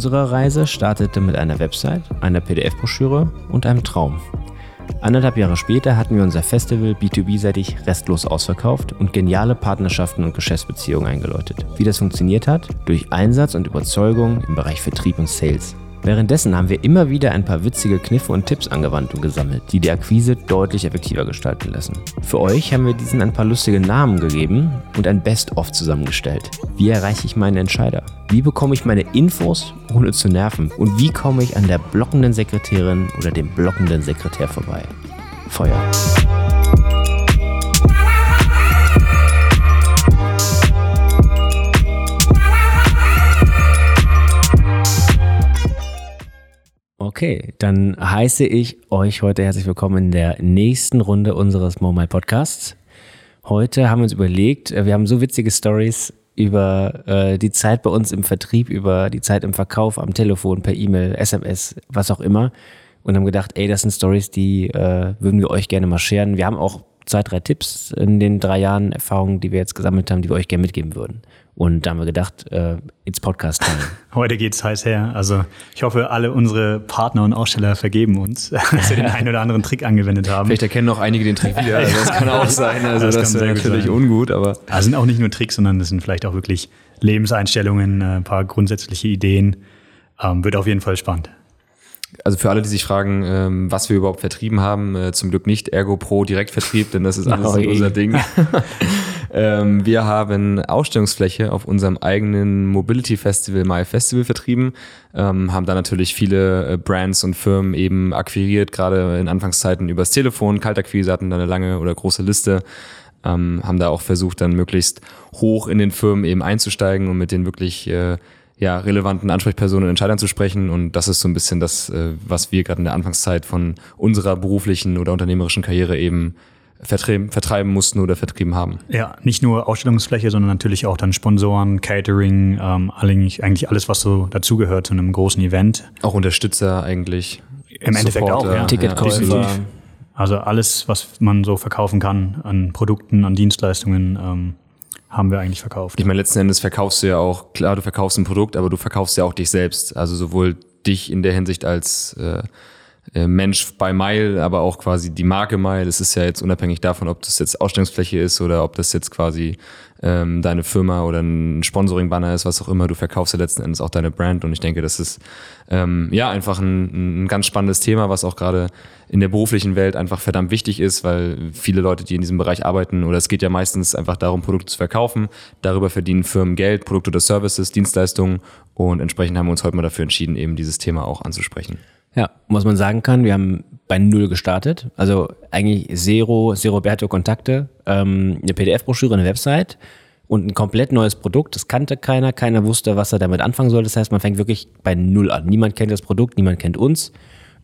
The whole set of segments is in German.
Unsere Reise startete mit einer Website, einer PDF-Broschüre und einem Traum. Anderthalb Jahre später hatten wir unser Festival B2B-seitig restlos ausverkauft und geniale Partnerschaften und Geschäftsbeziehungen eingeläutet. Wie das funktioniert hat? Durch Einsatz und Überzeugung im Bereich Vertrieb und Sales. Währenddessen haben wir immer wieder ein paar witzige Kniffe und Tipps angewandt und gesammelt, die die Akquise deutlich effektiver gestalten lassen. Für euch haben wir diesen ein paar lustige Namen gegeben und ein Best-of zusammengestellt. Wie erreiche ich meine Entscheider? Wie bekomme ich meine Infos, ohne zu nerven? Und wie komme ich an der blockenden Sekretärin oder dem blockenden Sekretär vorbei? Feuer. Okay, dann heiße ich euch heute herzlich willkommen in der nächsten Runde unseres Mobile Podcasts. Heute haben wir uns überlegt, äh, wir haben so witzige Stories über äh, die Zeit bei uns im Vertrieb, über die Zeit im Verkauf, am Telefon, per E-Mail, SMS, was auch immer. Und haben gedacht, ey, das sind Stories, die äh, würden wir euch gerne mal scheren. Wir haben auch zwei, drei Tipps in den drei Jahren Erfahrungen, die wir jetzt gesammelt haben, die wir euch gerne mitgeben würden. Und da haben wir gedacht, äh, ins Podcast -Time. Heute geht's heiß her. Also ich hoffe, alle unsere Partner und Aussteller vergeben uns, dass wir den einen oder anderen Trick angewendet haben. Vielleicht erkennen auch einige den Trick wieder. Also das kann auch sein. Also das, das ist natürlich sein. ungut, aber. Also sind auch nicht nur Tricks, sondern das sind vielleicht auch wirklich Lebenseinstellungen, äh, ein paar grundsätzliche Ideen. Ähm, wird auf jeden Fall spannend. Also für alle, die sich fragen, ähm, was wir überhaupt vertrieben haben, äh, zum Glück nicht Ergo Pro Direktvertrieb, denn das ist alles oh unser Ding. Ähm, wir haben Ausstellungsfläche auf unserem eigenen Mobility Festival, My Festival vertrieben, ähm, haben da natürlich viele äh, Brands und Firmen eben akquiriert, gerade in Anfangszeiten übers Telefon, Kaltakquise hatten da eine lange oder große Liste. Ähm, haben da auch versucht, dann möglichst hoch in den Firmen eben einzusteigen und mit den wirklich äh, ja, relevanten Ansprechpersonen und Entscheidern zu sprechen. Und das ist so ein bisschen das, äh, was wir gerade in der Anfangszeit von unserer beruflichen oder unternehmerischen Karriere eben vertreiben, vertreiben mussten oder vertrieben haben. Ja, nicht nur Ausstellungsfläche, sondern natürlich auch dann Sponsoren, Catering, ähm, eigentlich alles, was so dazugehört zu einem großen Event. Auch Unterstützer eigentlich. Im Endeffekt auch, ja. Ticketkäufer. Also alles, was man so verkaufen kann an Produkten, an Dienstleistungen, ähm, haben wir eigentlich verkauft. Ich meine, letzten Endes verkaufst du ja auch, klar, du verkaufst ein Produkt, aber du verkaufst ja auch dich selbst. Also sowohl dich in der Hinsicht als äh, Mensch bei Mile, aber auch quasi die Marke Mile. Es ist ja jetzt unabhängig davon, ob das jetzt Ausstellungsfläche ist oder ob das jetzt quasi ähm, deine Firma oder ein Sponsoring-Banner ist, was auch immer. Du verkaufst ja letzten Endes auch deine Brand und ich denke, das ist ähm, ja einfach ein, ein ganz spannendes Thema, was auch gerade in der beruflichen Welt einfach verdammt wichtig ist, weil viele Leute, die in diesem Bereich arbeiten, oder es geht ja meistens einfach darum, Produkte zu verkaufen. Darüber verdienen Firmen Geld, Produkte oder Services, Dienstleistungen und entsprechend haben wir uns heute mal dafür entschieden, eben dieses Thema auch anzusprechen. Ja, was man sagen kann, wir haben bei Null gestartet. Also eigentlich Zero, Zero Berto Kontakte, ähm, eine PDF-Broschüre, eine Website und ein komplett neues Produkt. Das kannte keiner, keiner wusste, was er damit anfangen soll. Das heißt, man fängt wirklich bei Null an. Niemand kennt das Produkt, niemand kennt uns,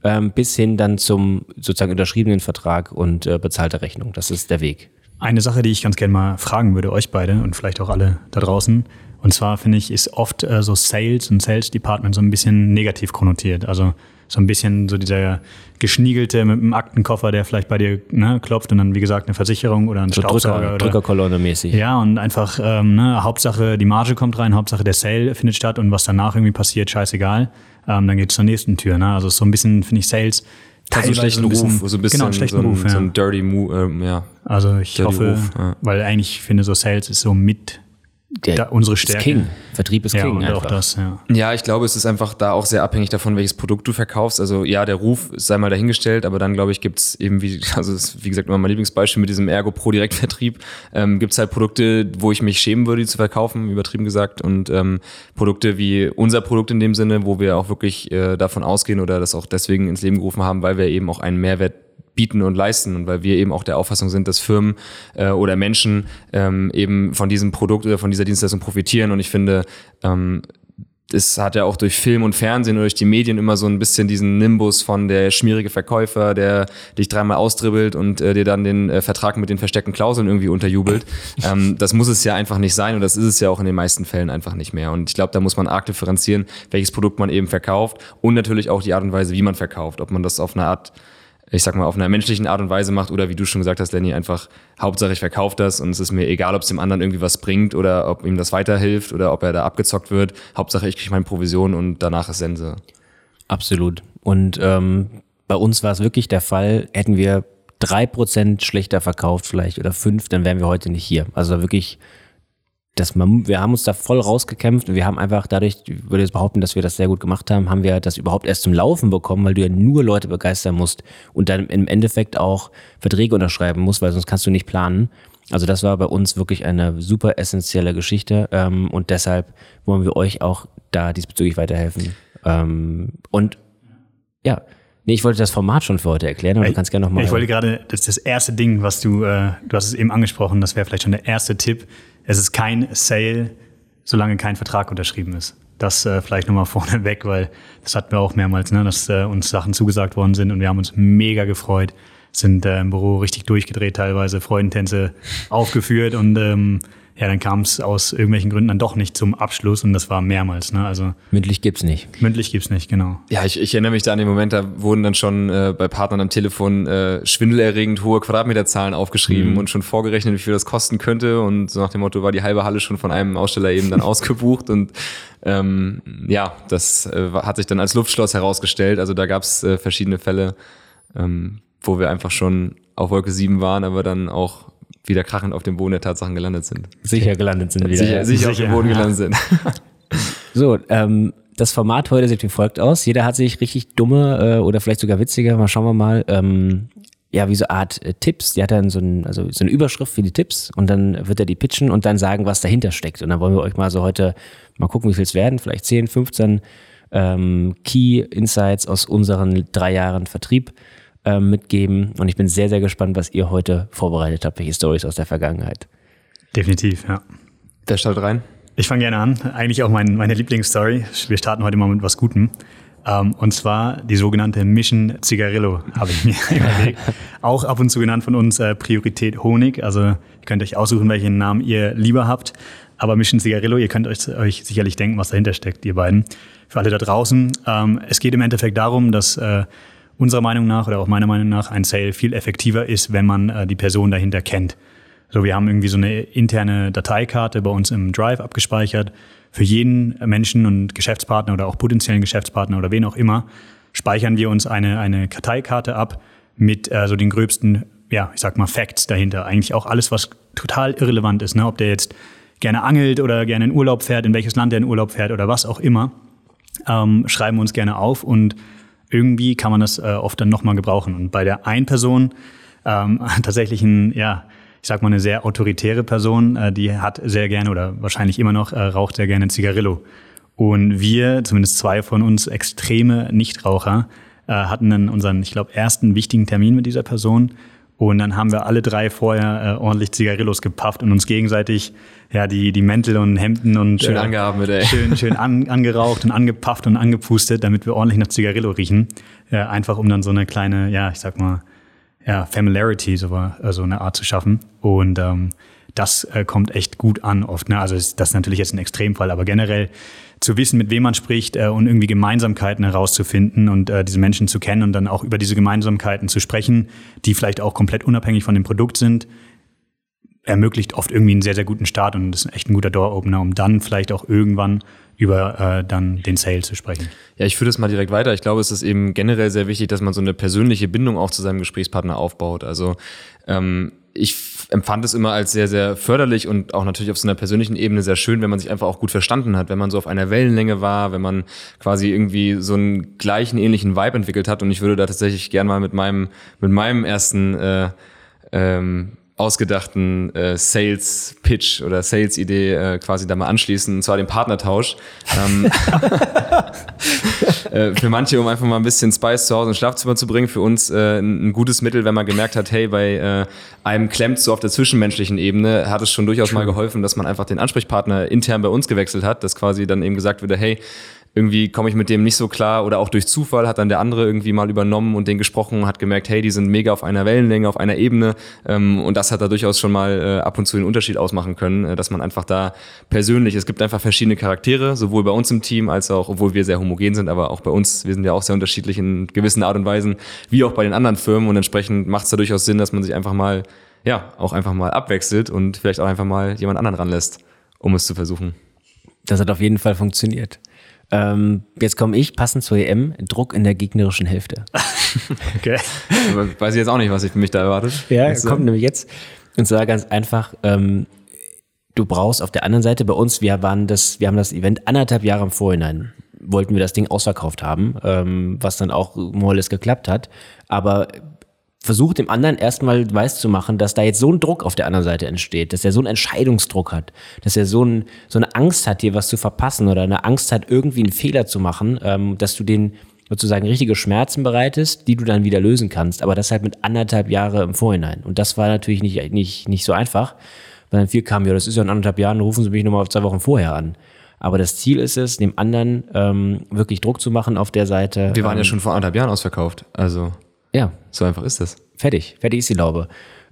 ähm, bis hin dann zum sozusagen unterschriebenen Vertrag und äh, bezahlte Rechnung. Das ist der Weg. Eine Sache, die ich ganz gerne mal fragen würde, euch beide und vielleicht auch alle da draußen. Und zwar finde ich, ist oft äh, so Sales und Sales Department so ein bisschen negativ konnotiert. Also so ein bisschen so dieser geschniegelte mit einem Aktenkoffer, der vielleicht bei dir ne, klopft und dann, wie gesagt, eine Versicherung oder ein so Staubsauger. Drücker, Drückerkolonne mäßig. Ja, und einfach, ähm, ne, Hauptsache die Marge kommt rein, Hauptsache der Sale findet statt und was danach irgendwie passiert, scheißegal. Ähm, dann geht's zur nächsten Tür. Ne? Also so ein bisschen, finde ich, Sales Teilweise so einen schlechten bisschen, Ruf, so ein bisschen genau, einen schlechten so ein, Ruf, ja. so ein dirty Move, ähm, ja. Also ich dirty hoffe, Ruf, ja. weil eigentlich finde so Sales ist so mit der, da, unsere Stärke. Ist King. Vertrieb ist ja, King. Und einfach. auch das, ja. ja, ich glaube, es ist einfach da auch sehr abhängig davon, welches Produkt du verkaufst. Also ja, der Ruf sei mal dahingestellt, aber dann glaube ich, gibt's eben, wie, also ist, wie gesagt, immer mein Lieblingsbeispiel mit diesem Ergo Pro Direktvertrieb, ähm, gibt halt Produkte, wo ich mich schämen würde, die zu verkaufen, übertrieben gesagt. Und ähm, Produkte wie unser Produkt in dem Sinne, wo wir auch wirklich äh, davon ausgehen oder das auch deswegen ins Leben gerufen haben, weil wir eben auch einen Mehrwert bieten und leisten und weil wir eben auch der Auffassung sind, dass Firmen äh, oder Menschen ähm, eben von diesem Produkt oder von dieser Dienstleistung profitieren und ich finde, ähm, es hat ja auch durch Film und Fernsehen oder durch die Medien immer so ein bisschen diesen Nimbus von der schmierige Verkäufer, der dich dreimal austribbelt und äh, dir dann den äh, Vertrag mit den versteckten Klauseln irgendwie unterjubelt. ähm, das muss es ja einfach nicht sein und das ist es ja auch in den meisten Fällen einfach nicht mehr. Und ich glaube, da muss man arg differenzieren, welches Produkt man eben verkauft und natürlich auch die Art und Weise, wie man verkauft. Ob man das auf eine Art ich sag mal, auf einer menschlichen Art und Weise macht oder wie du schon gesagt hast, Lenny, einfach Hauptsache ich verkaufe das und es ist mir egal, ob es dem anderen irgendwie was bringt oder ob ihm das weiterhilft oder ob er da abgezockt wird. Hauptsache ich kriege meine Provision und danach ist Sense. Absolut. Und ähm, bei uns war es wirklich der Fall, hätten wir drei Prozent schlechter verkauft vielleicht oder fünf, dann wären wir heute nicht hier. Also wirklich dass man, wir haben uns da voll rausgekämpft und wir haben einfach dadurch, ich würde jetzt behaupten, dass wir das sehr gut gemacht haben, haben wir das überhaupt erst zum Laufen bekommen, weil du ja nur Leute begeistern musst und dann im Endeffekt auch Verträge unterschreiben musst, weil sonst kannst du nicht planen. Also das war bei uns wirklich eine super essentielle Geschichte ähm, und deshalb wollen wir euch auch da diesbezüglich weiterhelfen. Ähm, und ja, Nee, ich wollte das Format schon für heute erklären, aber du kannst gerne nochmal. Ich wollte gerade, das ist das erste Ding, was du, äh, du hast es eben angesprochen, das wäre vielleicht schon der erste Tipp, es ist kein Sale, solange kein Vertrag unterschrieben ist. Das äh, vielleicht nochmal vorneweg, weil das hatten wir auch mehrmals, ne, dass äh, uns Sachen zugesagt worden sind und wir haben uns mega gefreut, sind äh, im Büro richtig durchgedreht teilweise, Freudentänze aufgeführt und ähm, ja, dann kam es aus irgendwelchen Gründen dann doch nicht zum Abschluss und das war mehrmals. Ne? Also mündlich gibt's nicht. Mündlich gibt's nicht, genau. Ja, ich, ich erinnere mich da an den Moment, da wurden dann schon äh, bei Partnern am Telefon äh, schwindelerregend hohe Quadratmeterzahlen aufgeschrieben mhm. und schon vorgerechnet, wie viel das kosten könnte und so nach dem Motto war die halbe Halle schon von einem Aussteller eben dann ausgebucht und ähm, ja, das äh, hat sich dann als Luftschloss herausgestellt. Also da gab's äh, verschiedene Fälle, ähm, wo wir einfach schon auf Wolke 7 waren, aber dann auch wieder krachend auf dem Boden der Tatsachen gelandet sind. Sicher gelandet sind wieder. Sicher, sicher, sicher auf dem Boden gelandet sind. so, ähm, das Format heute sieht wie folgt aus. Jeder hat sich richtig dumme äh, oder vielleicht sogar witzige, mal schauen wir mal, ähm, ja, wie so eine Art äh, Tipps. Die hat dann so, ein, also so eine Überschrift für die Tipps und dann wird er die pitchen und dann sagen, was dahinter steckt. Und dann wollen wir euch mal so heute mal gucken, wie viel es werden. Vielleicht 10, 15 ähm, Key Insights aus unseren drei Jahren Vertrieb äh, mitgeben. Und ich bin sehr, sehr gespannt, was ihr heute vorbereitet habt, welche Stories aus der Vergangenheit. Definitiv, ja. Der startet rein. Ich fange gerne an. Eigentlich auch mein, meine Lieblingsstory. Wir starten heute mal mit was Gutem. Um, ähm, und zwar die sogenannte Mission Zigarillo, habe ich mir überlegt. Auch ab und zu genannt von uns äh, Priorität Honig. Also ihr könnt euch aussuchen, welchen Namen ihr lieber habt. Aber Mission Zigarillo, ihr könnt euch, euch sicherlich denken, was dahinter steckt, ihr beiden. Für alle da draußen. Ähm, es geht im Endeffekt darum, dass äh, unserer Meinung nach oder auch meiner Meinung nach ein Sale viel effektiver ist, wenn man äh, die Person dahinter kennt. So, wir haben irgendwie so eine interne Dateikarte bei uns im Drive abgespeichert. Für jeden Menschen und Geschäftspartner oder auch potenziellen Geschäftspartner oder wen auch immer speichern wir uns eine, eine Karteikarte ab mit äh, so den gröbsten, ja, ich sag mal, Facts dahinter. Eigentlich auch alles, was total irrelevant ist, ne? ob der jetzt gerne angelt oder gerne in Urlaub fährt, in welches Land er in Urlaub fährt oder was auch immer, ähm, schreiben wir uns gerne auf und irgendwie kann man das äh, oft dann nochmal gebrauchen. Und bei der einen Person, ähm, tatsächlich ein, ja, ich sag mal eine sehr autoritäre Person, äh, die hat sehr gerne oder wahrscheinlich immer noch äh, raucht sehr gerne Zigarillo. Und wir, zumindest zwei von uns extreme Nichtraucher, äh, hatten dann unseren, ich glaube, ersten wichtigen Termin mit dieser Person und dann haben wir alle drei vorher äh, ordentlich Zigarillos gepafft und uns gegenseitig ja die die Mäntel und Hemden und schön äh, angeatmet, ey. schön schön an, angeraucht und angepafft und angepustet, damit wir ordentlich nach Zigarillo riechen. Äh, einfach um dann so eine kleine, ja ich sag mal, ja Familiarity so also eine Art zu schaffen. Und ähm, das äh, kommt echt gut an oft. Ne? Also das ist natürlich jetzt ein Extremfall, aber generell zu wissen, mit wem man spricht äh, und irgendwie Gemeinsamkeiten herauszufinden und äh, diese Menschen zu kennen und dann auch über diese Gemeinsamkeiten zu sprechen, die vielleicht auch komplett unabhängig von dem Produkt sind, ermöglicht oft irgendwie einen sehr, sehr guten Start und ist echt ein guter Door-Opener, um dann vielleicht auch irgendwann über äh, dann den Sale zu sprechen. Ja, ich führe das mal direkt weiter. Ich glaube, es ist eben generell sehr wichtig, dass man so eine persönliche Bindung auch zu seinem Gesprächspartner aufbaut. Also ähm, ich empfand es immer als sehr, sehr förderlich und auch natürlich auf so einer persönlichen Ebene sehr schön, wenn man sich einfach auch gut verstanden hat, wenn man so auf einer Wellenlänge war, wenn man quasi irgendwie so einen gleichen, ähnlichen Vibe entwickelt hat. Und ich würde da tatsächlich gern mal mit meinem, mit meinem ersten äh, ähm, ausgedachten äh, Sales-Pitch oder Sales-Idee äh, quasi da mal anschließen, und zwar den Partnertausch. ähm, äh, für manche, um einfach mal ein bisschen Spice zu Hause ins Schlafzimmer zu bringen, für uns äh, ein, ein gutes Mittel, wenn man gemerkt hat, hey, bei äh, einem klemmt so auf der zwischenmenschlichen Ebene, hat es schon durchaus True. mal geholfen, dass man einfach den Ansprechpartner intern bei uns gewechselt hat, dass quasi dann eben gesagt wurde, hey, irgendwie komme ich mit dem nicht so klar oder auch durch Zufall hat dann der andere irgendwie mal übernommen und den gesprochen und hat gemerkt, hey, die sind mega auf einer Wellenlänge, auf einer Ebene ähm, und das hat da durchaus schon mal äh, ab und zu den Unterschied ausmachen können, äh, dass man einfach da persönlich, es gibt einfach verschiedene Charaktere, sowohl bei uns im Team als auch, obwohl wir sehr homogen sind, aber auch bei uns, wir sind ja auch sehr unterschiedlich in gewissen Art und Weisen, wie auch bei den anderen Firmen und entsprechend macht es da durchaus Sinn, dass man sich einfach mal, ja, auch einfach mal abwechselt und vielleicht auch einfach mal jemand anderen ranlässt, um es zu versuchen. Das hat auf jeden Fall funktioniert. Ähm, jetzt komme ich, passend zur EM, Druck in der gegnerischen Hälfte. okay. Weiß ich jetzt auch nicht, was ich für mich da erwartet. Ja, kommt nämlich jetzt. Und zwar ganz einfach, ähm, du brauchst auf der anderen Seite bei uns, wir waren das, wir haben das Event anderthalb Jahre im Vorhinein, wollten wir das Ding ausverkauft haben, ähm, was dann auch Moles geklappt hat. Aber versucht dem anderen erstmal weiß zu machen, dass da jetzt so ein Druck auf der anderen Seite entsteht, dass er so einen Entscheidungsdruck hat, dass er so, ein, so eine Angst hat, dir was zu verpassen oder eine Angst hat, irgendwie einen Fehler zu machen, ähm, dass du den sozusagen richtige Schmerzen bereitest, die du dann wieder lösen kannst, aber das halt mit anderthalb Jahre im Vorhinein. Und das war natürlich nicht, nicht, nicht so einfach, weil dann viel kam, ja, das ist ja in anderthalb Jahren, rufen Sie mich nochmal zwei Wochen vorher an. Aber das Ziel ist es, dem anderen ähm, wirklich Druck zu machen auf der Seite. Wir waren ähm, ja schon vor anderthalb Jahren ausverkauft. Also ja. So einfach ist das. Fertig. Fertig ist die Laube.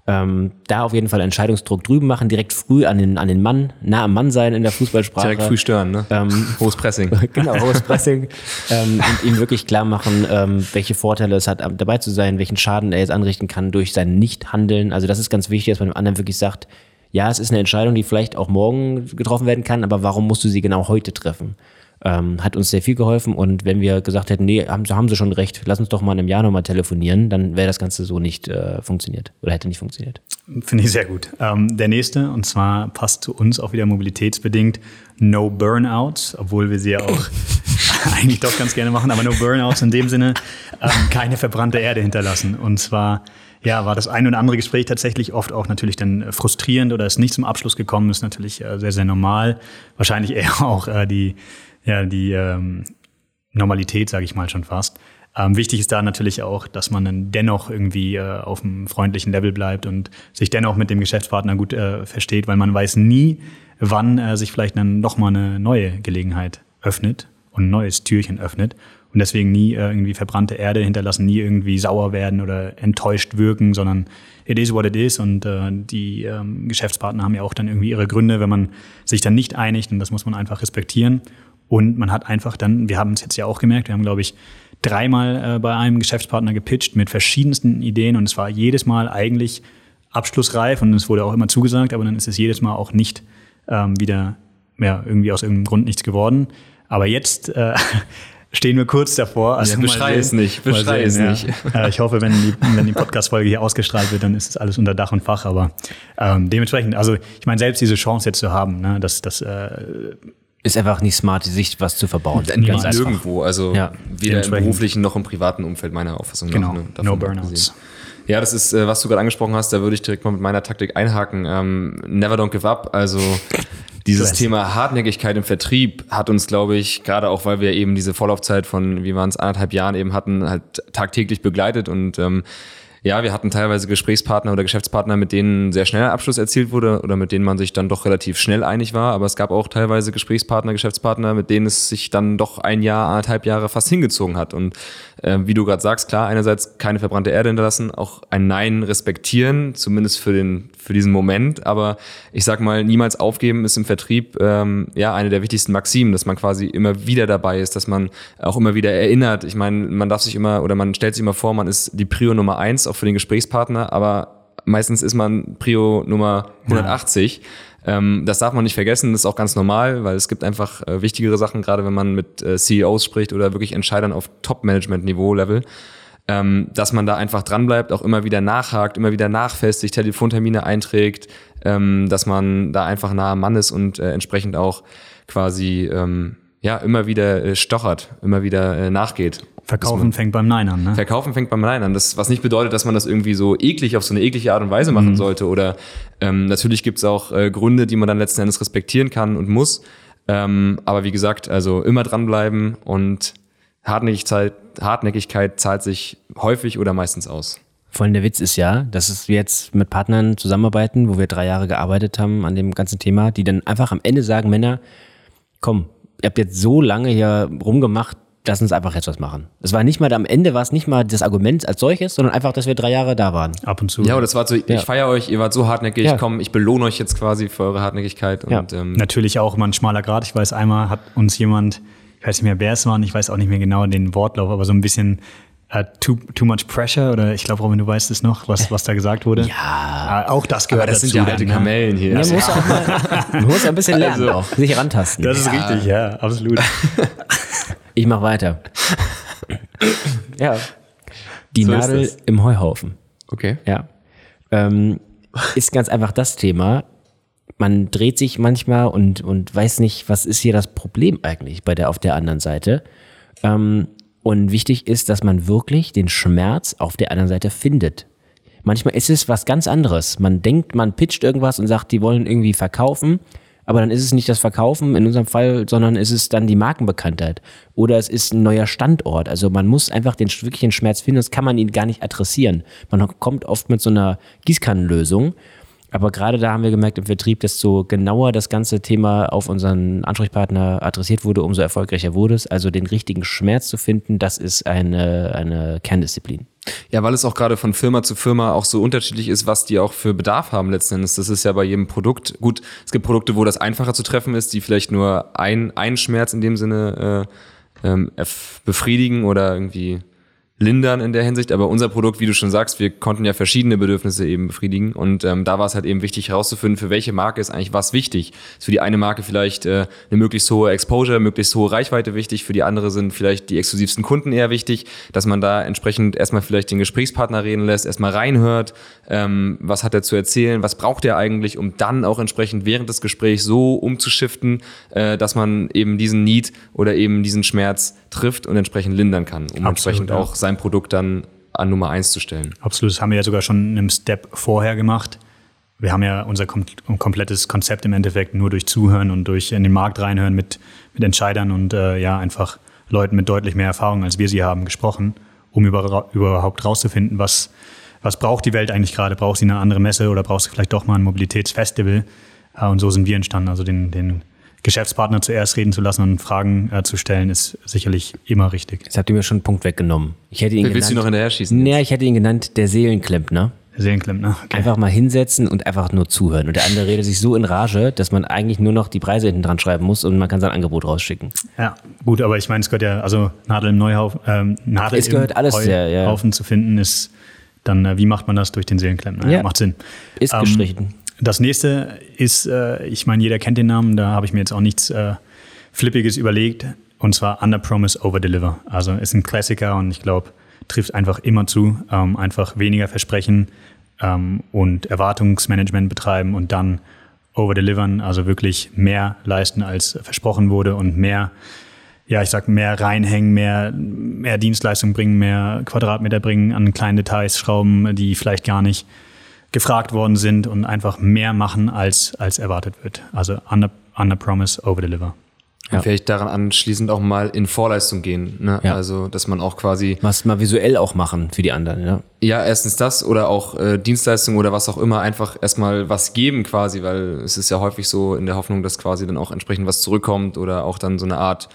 Ähm, da auf jeden Fall Entscheidungsdruck drüben machen, direkt früh an den, an den Mann, nah am Mann sein in der Fußballsprache. Direkt früh stören, ne? Ähm, hohes Pressing. genau, hohes Pressing. ähm, und ihm wirklich klar machen, ähm, welche Vorteile es hat, dabei zu sein, welchen Schaden er jetzt anrichten kann durch sein Nichthandeln. Also das ist ganz wichtig, dass man dem anderen wirklich sagt, ja, es ist eine Entscheidung, die vielleicht auch morgen getroffen werden kann, aber warum musst du sie genau heute treffen? Ähm, hat uns sehr viel geholfen. Und wenn wir gesagt hätten, nee, haben, haben sie schon recht, lass uns doch mal einem Jahr nochmal telefonieren, dann wäre das Ganze so nicht äh, funktioniert oder hätte nicht funktioniert. Finde ich sehr gut. Ähm, der nächste, und zwar passt zu uns auch wieder mobilitätsbedingt, No Burnouts, obwohl wir sie ja auch eigentlich doch ganz gerne machen, aber No Burnouts in dem Sinne, ähm, keine verbrannte Erde hinterlassen. Und zwar ja, war das ein oder andere Gespräch tatsächlich oft auch natürlich dann frustrierend oder ist nicht zum Abschluss gekommen, ist natürlich äh, sehr, sehr normal. Wahrscheinlich eher auch äh, die ja, die ähm, Normalität, sage ich mal schon fast. Ähm, wichtig ist da natürlich auch, dass man dann dennoch irgendwie äh, auf einem freundlichen Level bleibt und sich dennoch mit dem Geschäftspartner gut äh, versteht, weil man weiß nie, wann äh, sich vielleicht dann nochmal eine neue Gelegenheit öffnet und ein neues Türchen öffnet. Und deswegen nie äh, irgendwie verbrannte Erde hinterlassen, nie irgendwie sauer werden oder enttäuscht wirken, sondern it is what it is. Und äh, die ähm, Geschäftspartner haben ja auch dann irgendwie ihre Gründe, wenn man sich dann nicht einigt. Und das muss man einfach respektieren. Und man hat einfach dann, wir haben es jetzt ja auch gemerkt, wir haben, glaube ich, dreimal äh, bei einem Geschäftspartner gepitcht mit verschiedensten Ideen und es war jedes Mal eigentlich abschlussreif und es wurde auch immer zugesagt, aber dann ist es jedes Mal auch nicht ähm, wieder ja, irgendwie aus irgendeinem Grund nichts geworden. Aber jetzt äh, stehen wir kurz davor. Also ja, beschrei es nicht, beschrei es ja. nicht. Äh, ich hoffe, wenn die, wenn die Podcast-Folge hier ausgestrahlt wird, dann ist es alles unter Dach und Fach. Aber ähm, dementsprechend, also ich meine, selbst diese Chance jetzt zu haben, ne, dass das äh, ist einfach nicht smart, sich was zu verbauen. Ganz nirgendwo, also ja. weder im beruflichen noch im privaten Umfeld meiner Auffassung genau. nach. Ne, no Burnouts. Ja, das ist, äh, was du gerade angesprochen hast, da würde ich direkt mal mit meiner Taktik einhaken. Ähm, never don't give up. Also dieses Thema Hartnäckigkeit im Vertrieb hat uns, glaube ich, gerade auch, weil wir eben diese Vorlaufzeit von, wie waren es, anderthalb Jahren eben hatten, halt tagtäglich begleitet und ähm, ja, wir hatten teilweise Gesprächspartner oder Geschäftspartner, mit denen sehr schnell Abschluss erzielt wurde oder mit denen man sich dann doch relativ schnell einig war. Aber es gab auch teilweise Gesprächspartner, Geschäftspartner, mit denen es sich dann doch ein Jahr, anderthalb Jahre fast hingezogen hat. Und äh, wie du gerade sagst, klar, einerseits keine verbrannte Erde hinterlassen, auch ein Nein respektieren, zumindest für den für diesen Moment. Aber ich sag mal, niemals aufgeben ist im Vertrieb ähm, ja eine der wichtigsten Maximen, dass man quasi immer wieder dabei ist, dass man auch immer wieder erinnert. Ich meine, man darf sich immer oder man stellt sich immer vor, man ist die Prio Nummer eins auch für den Gesprächspartner, aber meistens ist man Prio Nummer 180. Ja. Ähm, das darf man nicht vergessen, das ist auch ganz normal, weil es gibt einfach äh, wichtigere Sachen, gerade wenn man mit äh, CEOs spricht oder wirklich Entscheidern auf Top-Management-Niveau-Level ähm, dass man da einfach dranbleibt, auch immer wieder nachhakt, immer wieder nachfestigt, Telefontermine einträgt, ähm, dass man da einfach nah am Mann ist und äh, entsprechend auch quasi ähm, ja immer wieder äh, stochert, immer wieder äh, nachgeht. Verkaufen fängt beim Nein an, ne? Verkaufen fängt beim Nein an. Das, was nicht bedeutet, dass man das irgendwie so eklig auf so eine eklige Art und Weise machen mhm. sollte. Oder ähm, natürlich gibt es auch äh, Gründe, die man dann letzten Endes respektieren kann und muss. Ähm, aber wie gesagt, also immer dranbleiben und Hartnäckigkeit, Hartnäckigkeit zahlt sich häufig oder meistens aus. Vor allem der Witz ist ja, dass wir jetzt mit Partnern zusammenarbeiten, wo wir drei Jahre gearbeitet haben an dem ganzen Thema, die dann einfach am Ende sagen, Männer, komm, ihr habt jetzt so lange hier rumgemacht, lass uns einfach jetzt was machen. Es war nicht mal, am Ende war es nicht mal das Argument als solches, sondern einfach, dass wir drei Jahre da waren. Ab und zu. Ja, und das war so, ich Ja. feiere euch, ihr wart so hartnäckig, Ja. komm, ich belohne euch jetzt quasi für eure Hartnäckigkeit. Ja. Und ähm, Natürlich auch immer ein schmaler Grad. Ich weiß, einmal hat uns jemand, ich weiß nicht mehr, wer es war, und ich weiß auch nicht mehr genau den Wortlauf, aber so ein bisschen äh, too, too much pressure oder ich glaube, Robin, du weißt es noch, was, was da gesagt wurde. Ja. Äh, auch das gehört aber das dazu. sind ja alte ne? Kamellen hier. Ja, man muss auch mal, man muss ein bisschen lernen Also- auch, sich rantasten. Das ist richtig, ja, absolut. Ich mach weiter. ja. Die So Nadel im Heuhaufen. Okay. Ja. Ähm, ist ganz einfach das Thema. Man dreht sich manchmal und, und weiß nicht, was ist hier das Problem eigentlich bei der auf der anderen Seite. Ähm, und wichtig ist, dass man wirklich den Schmerz auf der anderen Seite findet. Manchmal ist es was ganz anderes. Man denkt, man pitcht irgendwas und sagt, die wollen irgendwie verkaufen, aber dann ist es nicht das Verkaufen in unserem Fall, sondern ist es dann die Markenbekanntheit. Oder es ist ein neuer Standort. Also man muss einfach den wirklichen Schmerz finden, das kann man ihn gar nicht adressieren. Man kommt oft mit so einer Gießkannenlösung. Aber gerade da haben wir gemerkt im Vertrieb, desto genauer das ganze Thema auf unseren Ansprechpartner adressiert wurde, umso erfolgreicher wurde es. Also den richtigen Schmerz zu finden, das ist eine, eine Kerndisziplin. Ja, weil es auch gerade von Firma zu Firma auch so unterschiedlich ist, was die auch für Bedarf haben letzten Endes. Das ist ja bei jedem Produkt. Gut, es gibt Produkte, wo das einfacher zu treffen ist, die vielleicht nur ein, einen Schmerz in dem Sinne äh, ähm, befriedigen oder irgendwie lindern in der Hinsicht. Aber unser Produkt, wie du schon sagst, wir konnten ja verschiedene Bedürfnisse eben befriedigen. Und ähm, da war es halt eben wichtig herauszufinden, für welche Marke ist eigentlich was wichtig. Ist für die eine Marke vielleicht äh, eine möglichst hohe Exposure, möglichst hohe Reichweite wichtig. Für die andere sind vielleicht die exklusivsten Kunden eher wichtig, dass man da entsprechend erstmal vielleicht den Gesprächspartner reden lässt, erstmal reinhört, ähm, was hat er zu erzählen, was braucht er eigentlich, um dann auch entsprechend während des Gesprächs so umzuschiften, äh, dass man eben diesen Need oder eben diesen Schmerz trifft und entsprechend lindern kann, um Absolut, entsprechend ja. auch sein Produkt dann an Nummer eins zu stellen. Absolut, das haben wir ja sogar schon in einem Step vorher gemacht. Wir haben ja unser kom komplettes Konzept im Endeffekt nur durch Zuhören und durch in den Markt reinhören mit, mit Entscheidern und äh, ja, einfach Leuten mit deutlich mehr Erfahrung, als wir sie haben, gesprochen, um über, überhaupt rauszufinden, was, was braucht die Welt eigentlich gerade? Braucht sie eine andere Messe oder braucht sie vielleicht doch mal ein Mobilitätsfestival? Äh, und so sind wir entstanden. Also den, den Geschäftspartner zuerst reden zu lassen und Fragen äh, zu stellen, ist sicherlich immer richtig. Jetzt habt ihr mir schon einen Punkt weggenommen. Ich hätte ihn Willst du noch genannt, hinterher schießen? Nee, ich hätte ihn genannt, der Seelenklempner. Seelenklempner. Okay. Einfach mal hinsetzen und einfach nur zuhören. Und der andere redet sich so in Rage, dass man eigentlich nur noch die Preise hinten dran schreiben muss und man kann sein Angebot rausschicken. Ja, gut, aber ich meine, es gehört ja, also Nadel im Neuhaufen, ähm, Nadel Es gehört im alles sehr, ja. Haufen zu finden, ist dann, äh, wie macht man das durch den Seelenklempner? Ja, Ja. macht Sinn. Ist Ähm, gestrichen. Das nächste ist, äh, ich meine, jeder kennt den Namen, da habe ich mir jetzt auch nichts äh, Flippiges überlegt, und zwar Under Promise, Over Deliver. Also ist ein Klassiker und ich glaube, trifft einfach immer zu. Ähm, einfach weniger versprechen ähm, und Erwartungsmanagement betreiben und dann overdelivern, also wirklich mehr leisten, als versprochen wurde und mehr, ja, ich sag mehr reinhängen, mehr, mehr Dienstleistung bringen, mehr Quadratmeter bringen, an kleinen Details schrauben, die vielleicht gar nicht gefragt worden sind und einfach mehr machen, als, als erwartet wird. Also under, under promise, over deliver. Ja. Und vielleicht daran anschließend auch mal in Vorleistung gehen. Ne? Ja. Also, dass man auch quasi Was mal visuell auch machen für die anderen. Ja. Ja, erstens das oder auch äh, Dienstleistungen oder was auch immer, einfach erstmal was geben quasi, weil es ist ja häufig so in der Hoffnung, dass quasi dann auch entsprechend was zurückkommt oder auch dann so eine Art,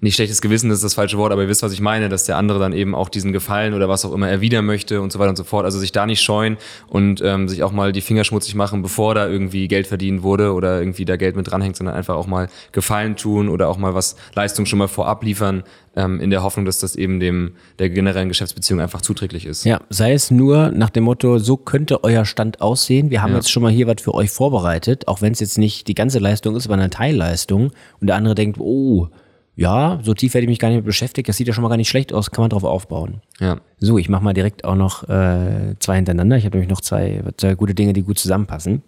nicht schlechtes Gewissen, das ist das falsche Wort, aber ihr wisst, was ich meine, dass der andere dann eben auch diesen Gefallen oder was auch immer erwidern möchte und so weiter und so fort. Also sich da nicht scheuen und ähm, sich auch mal die Finger schmutzig machen, bevor da irgendwie Geld verdient wurde oder irgendwie da Geld mit dranhängt, sondern einfach auch mal Gefallen tun oder auch mal was Leistung schon mal vorab liefern, ähm, in der Hoffnung, dass das eben dem der generellen Geschäftsbeziehung einfach zuträglich ist. ja, sei es nur nach dem Motto, so könnte euer Stand aussehen. Wir haben Ja. jetzt schon mal hier was für euch vorbereitet, auch wenn es jetzt nicht die ganze Leistung ist, aber eine Teilleistung. Und der andere denkt, oh, ja, so tief hätte ich mich gar nicht mit beschäftigt, das sieht ja schon mal gar nicht schlecht aus, kann man drauf aufbauen. Ja. So, ich mache mal direkt auch noch äh, zwei hintereinander. Ich habe nämlich noch zwei, zwei gute Dinge, die gut zusammenpassen.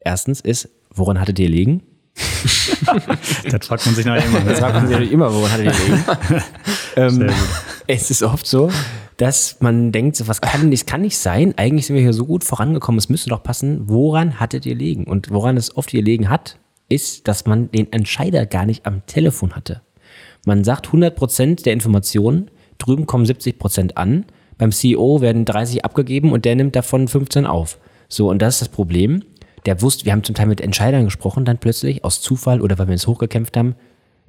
Erstens ist, woran hattet ihr liegen? Das fragt man sich nachher immer. Das fragt man sich natürlich immer, woran hattet ihr liegen? ähm, es ist oft so, dass man denkt, so, was kann, das kann nicht sein. Eigentlich sind wir hier so gut vorangekommen, es müsste doch passen. Woran hattet ihr liegen? Und woran es oft gelegen hat, ist, dass man den Entscheider gar nicht am Telefon hatte. Man sagt 100% der Informationen, drüben kommen 70% an, beim CEO werden 30 abgegeben und der nimmt davon 15 auf. So, und das ist das Problem. Der wusste, wir haben zum Teil mit Entscheidern gesprochen, dann plötzlich aus Zufall oder weil wir uns hochgekämpft haben,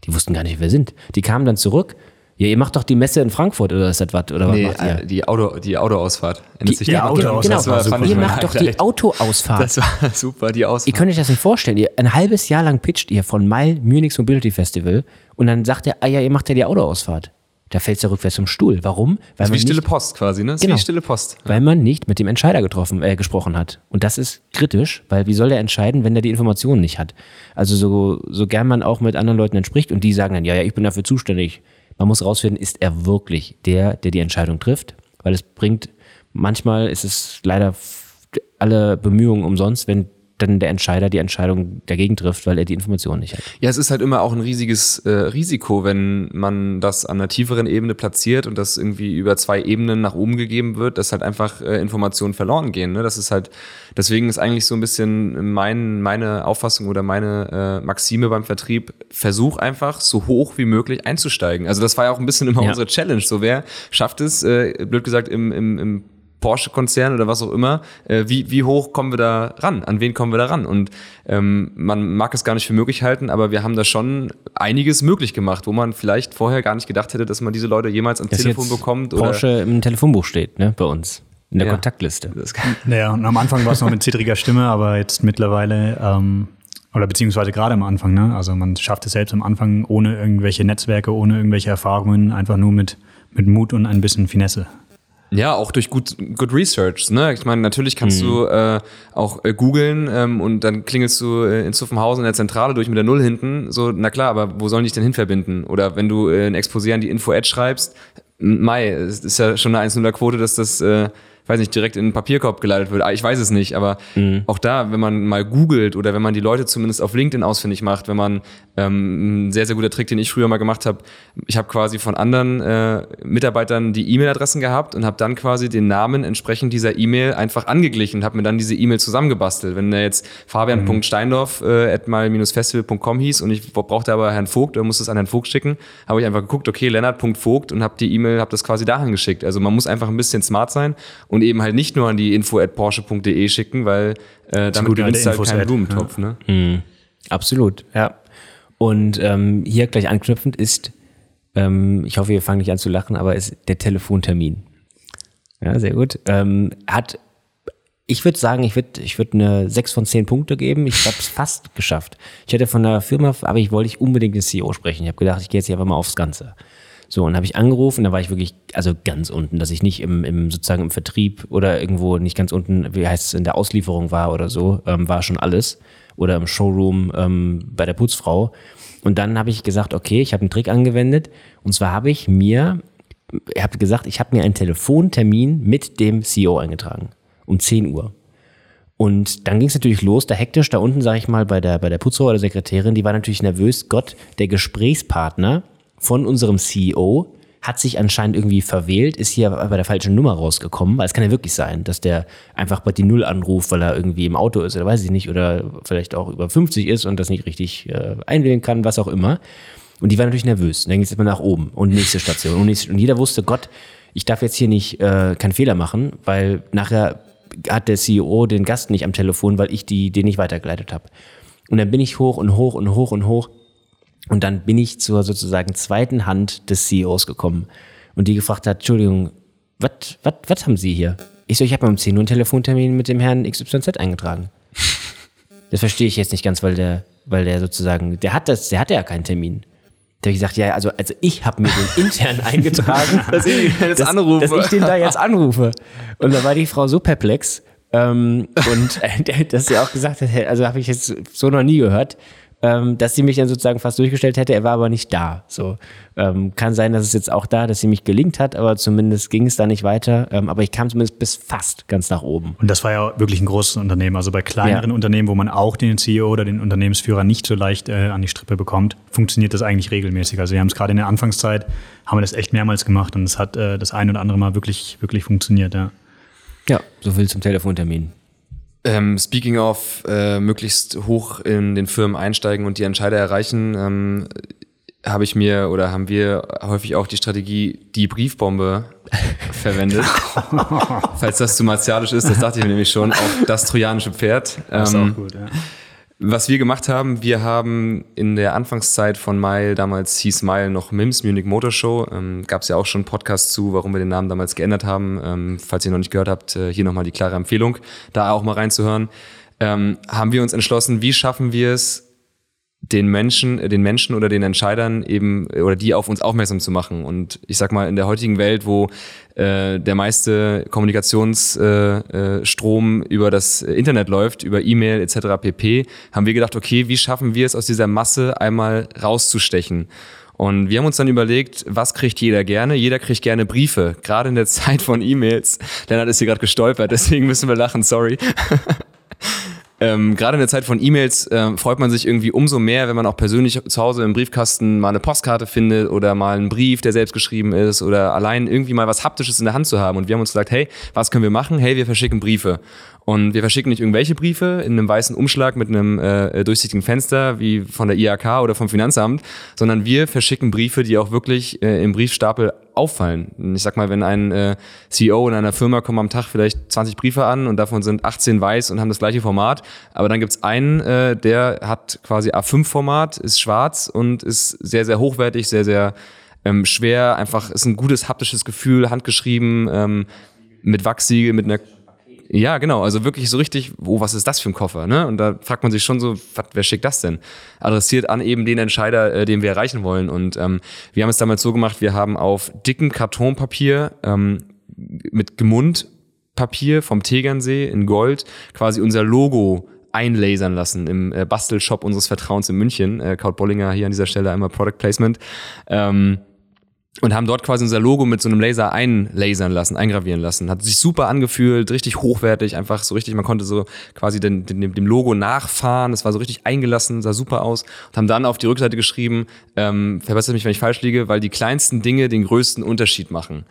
Die wussten gar nicht, wer wir sind. Die kamen dann zurück. Ja, ihr macht doch die Messe in Frankfurt oder ist das was? Oder was Nee, macht ihr? äh, die, Auto, die Autoausfahrt. Ändert sich ja? Autoausfahrt genau, das war super. ihr macht doch die. Autoausfahrt. Das war super, die Ihr Ausfahrt. könnt euch das nicht vorstellen. Ihr, ein halbes Jahr lang pitcht ihr von Mile Munich's Mobility Festival und dann sagt er, ah ja, ihr macht ja die Autoausfahrt. Da fällt er rückwärts zum Stuhl. Warum? Weil Das ist wie man stille nicht, Post quasi, ne? Das ist Genau. wie stille Post. weil man nicht mit dem Entscheider getroffen, äh, gesprochen hat. Und das ist kritisch, weil wie soll der entscheiden, wenn der die Informationen nicht hat? Also so, so gern man auch mit anderen Leuten entspricht und die sagen dann, ja, ja, ich bin dafür zuständig. Man muss rausfinden, ist er wirklich der, der die Entscheidung trifft? Weil es bringt, manchmal ist es leider alle Bemühungen umsonst, wenn dann der Entscheider die Entscheidung dagegen trifft, weil er die Informationen nicht hat. Ja, es ist halt immer auch ein riesiges äh, Risiko, wenn man das an einer tieferen Ebene platziert und das irgendwie über zwei Ebenen nach oben gegeben wird, dass halt einfach äh, Informationen verloren gehen. Ne? Das ist halt, deswegen ist eigentlich so ein bisschen mein, meine Auffassung oder meine äh, Maxime beim Vertrieb, versuch einfach so hoch wie möglich einzusteigen. Also das war ja auch ein bisschen immer Ja. unsere Challenge. So wer schafft es, äh, blöd gesagt, im, im, im Porsche-Konzern oder was auch immer, äh, wie, wie hoch kommen wir da ran? An wen kommen wir da ran? Und ähm, man mag es gar nicht für möglich halten, aber wir haben da schon einiges möglich gemacht, wo man vielleicht vorher gar nicht gedacht hätte, dass man diese Leute jemals ans Dass Telefon jetzt bekommt. Oder Porsche im Telefonbuch steht, ne, bei uns. In der Ja. Kontaktliste. Naja, und am Anfang war es noch mit zittriger Stimme, aber jetzt mittlerweile, ähm, oder beziehungsweise gerade am Anfang, ne? Also man schafft es selbst am Anfang ohne irgendwelche Netzwerke, ohne irgendwelche Erfahrungen, einfach nur mit, mit Mut und ein bisschen Finesse. Ja, auch durch gut, good Research. Ne? Ich meine, natürlich kannst du äh, auch äh, googeln ähm, und dann klingelst du äh, in Zuffenhausen in der Zentrale durch mit der Null hinten. So, na klar, aber wo sollen die dich denn hin verbinden? Oder wenn du äh, ein Exposé an die Info-Ad schreibst, Mai, es ist ja schon eine 1-0er-Quote, dass das, äh, weiß nicht, direkt in den Papierkorb geleitet wird. Ah, Ich weiß es nicht, aber auch da, wenn man mal googelt oder wenn man die Leute zumindest auf LinkedIn ausfindig macht, wenn man ähm, ein sehr, sehr guter Trick, den ich früher mal gemacht habe, ich habe quasi von anderen äh, Mitarbeitern die E-Mail-Adressen gehabt und habe dann quasi den Namen entsprechend dieser E-Mail einfach angeglichen und habe mir dann diese E-Mail zusammengebastelt. Wenn der jetzt fabian.steindorf äh, at mal-festival.com hieß und ich brauchte aber Herrn Vogt oder musste es an Herrn Vogt schicken, habe ich einfach geguckt, okay, lennart.vogt und habe die E-Mail, habe das quasi dahin geschickt. Also man muss einfach ein bisschen smart sein und eben halt nicht nur an die info at porsche.de schicken, weil äh, damit gewinnst du halt keinen Ad, Blumentopf. Ne? Absolut, ja. Und ähm, hier gleich anknüpfend ist, ähm, ich hoffe, ihr fangt nicht an zu lachen, aber ist der Telefontermin. Ja, sehr gut. Ähm, hat, ich würde sagen, ich würde ich würd eine 6 von 10 Punkte geben. Ich habe es fast geschafft. Ich hätte von der Firma, aber ich wollte ich unbedingt den CEO sprechen. Ich habe gedacht, ich gehe jetzt hier einfach mal aufs Ganze. So, und habe ich angerufen, da war ich wirklich, also ganz unten, dass ich nicht im, im sozusagen im Vertrieb oder irgendwo nicht ganz unten, wie heißt es, in der Auslieferung war oder so, ähm, war schon alles. Oder im Showroom ähm, bei der Putzfrau. Und dann habe ich gesagt, okay, ich habe einen Trick angewendet. Und zwar habe ich mir, ich habe gesagt, ich habe mir einen Telefontermin mit dem CEO eingetragen. Um 10 Uhr. Und dann ging es natürlich los, da hektisch, da unten, sage ich mal, bei der, bei der Putzfrau oder Sekretärin, die war natürlich nervös. Gott, der Gesprächspartner von unserem CEO hat sich anscheinend irgendwie verwählt, ist hier bei der falschen Nummer rausgekommen, weil es kann ja wirklich sein, dass der einfach bei die Null anruft, weil er irgendwie im Auto ist oder weiß ich nicht, oder vielleicht auch über 50 ist und das nicht richtig äh, einwählen kann, was auch immer. Und die war natürlich nervös. Und dann ging es immer nach oben und nächste Station. Und, nächste, und jeder wusste, Gott, ich darf jetzt hier nicht äh, keinen Fehler machen, weil nachher hat der CEO den Gast nicht am Telefon, weil ich die, den nicht weitergeleitet habe. Und dann bin ich hoch und hoch und hoch und hoch. Und dann bin ich zur sozusagen zweiten Hand des CEOs gekommen und die gefragt hat, Entschuldigung, was was haben Sie hier? Ich so, ich habe um 10 Uhr einen Telefontermin mit dem Herrn XYZ eingetragen. Das verstehe ich jetzt nicht ganz, weil der, weil der sozusagen, der hat das, der hatte ja keinen Termin. Da habe ich gesagt, ja, also, also ich habe mir den intern eingetragen, Dass ich jetzt dass, anrufe. dass ich den da jetzt anrufe. Und da war die Frau so perplex ähm, und äh, dass sie auch gesagt hat, also habe ich jetzt so noch nie gehört, ähm, dass sie mich dann sozusagen fast durchgestellt hätte. Er war aber nicht da. So ähm, kann sein, dass es jetzt auch da, dass sie mich gelingt hat, aber zumindest ging es da nicht weiter. Ähm, aber ich kam zumindest bis fast ganz nach oben. Und das war ja wirklich ein großes Unternehmen. Also bei kleineren Ja. Unternehmen, wo man auch den CEO oder den Unternehmensführer nicht so leicht äh, an die Strippe bekommt, funktioniert das eigentlich regelmäßig. Also wir haben es gerade in der Anfangszeit, haben wir das echt mehrmals gemacht und es hat äh, das ein oder andere Mal wirklich, wirklich funktioniert, ja. Ja, so viel zum Telefontermin. Ähm, speaking of äh, möglichst hoch in den Firmen einsteigen und die Entscheider erreichen, ähm, habe ich mir oder haben wir häufig auch die Strategie die Briefbombe verwendet. Falls das zu martialisch ist, das dachte ich mir nämlich schon, auch das trojanische Pferd. Das ist Ähm, auch gut, ja. Was wir gemacht haben, wir haben in der Anfangszeit von Mile, damals hieß Mile noch MIMS, Munich Motor Show, ähm, gab es ja auch schon einen Podcast zu, warum wir den Namen damals geändert haben. Ähm, falls ihr noch nicht gehört habt, äh, hier nochmal die klare Empfehlung, da auch mal reinzuhören. Ähm, haben wir uns entschlossen, wie schaffen wir es, den Menschen, den Menschen oder den Entscheidern eben oder die auf uns aufmerksam zu machen. Und ich sag mal, in der heutigen Welt, wo äh, der meiste Kommunikationsstrom äh, äh, über das Internet läuft, über E-Mail etc. pp, haben wir gedacht, okay, wie schaffen wir es aus dieser Masse einmal rauszustechen? Und wir haben uns dann überlegt, was kriegt jeder gerne? Jeder kriegt gerne Briefe, gerade in der Zeit von E-Mails. Lennart ist hier gerade gestolpert, deswegen müssen wir lachen, sorry. Ähm, Gerade in der Zeit von E-Mails äh, freut man sich irgendwie umso mehr, wenn man auch persönlich zu Hause im Briefkasten mal eine Postkarte findet oder mal einen Brief, der selbst geschrieben ist oder allein irgendwie mal was Haptisches in der Hand zu haben. Und wir haben uns gesagt, hey, was können wir machen? Hey, wir verschicken Briefe. Und wir verschicken nicht irgendwelche Briefe in einem weißen Umschlag mit einem äh, durchsichtigen Fenster wie von der IHK oder vom Finanzamt, sondern wir verschicken Briefe, die auch wirklich äh, im Briefstapel auffallen. Ich sag mal, wenn ein äh, CEO in einer Firma kommt am Tag vielleicht 20 Briefe an und davon sind 18 weiß und haben das gleiche Format, aber dann gibt's einen, äh, der hat quasi A5-Format, ist schwarz und ist sehr, sehr hochwertig, sehr, sehr ähm, schwer, einfach ist ein gutes haptisches Gefühl, handgeschrieben, ähm, mit Wachsiegel, mit einer ja, genau. Also wirklich so richtig, oh, was ist das für ein Koffer? Ne? Und da fragt man sich schon so, wat, wer schickt das denn? Adressiert an eben den Entscheider, äh, den wir erreichen wollen. Und ähm, wir haben es damals so gemacht, wir haben auf dicken Kartonpapier ähm, mit Gemundpapier vom Tegernsee in Gold quasi unser Logo einlasern lassen im äh, Bastelshop unseres Vertrauens in München. Äh, Kaut Bollinger hier an dieser Stelle einmal Product Placement. Ähm, und haben dort quasi unser Logo mit so einem Laser einlasern lassen, eingravieren lassen. Hat sich super angefühlt, richtig hochwertig, einfach so richtig, man konnte so quasi den, den, dem Logo nachfahren, es war so richtig eingelassen, sah super aus und haben dann auf die Rückseite geschrieben, ähm, verbessert mich, wenn ich falsch liege, weil die kleinsten Dinge den größten Unterschied machen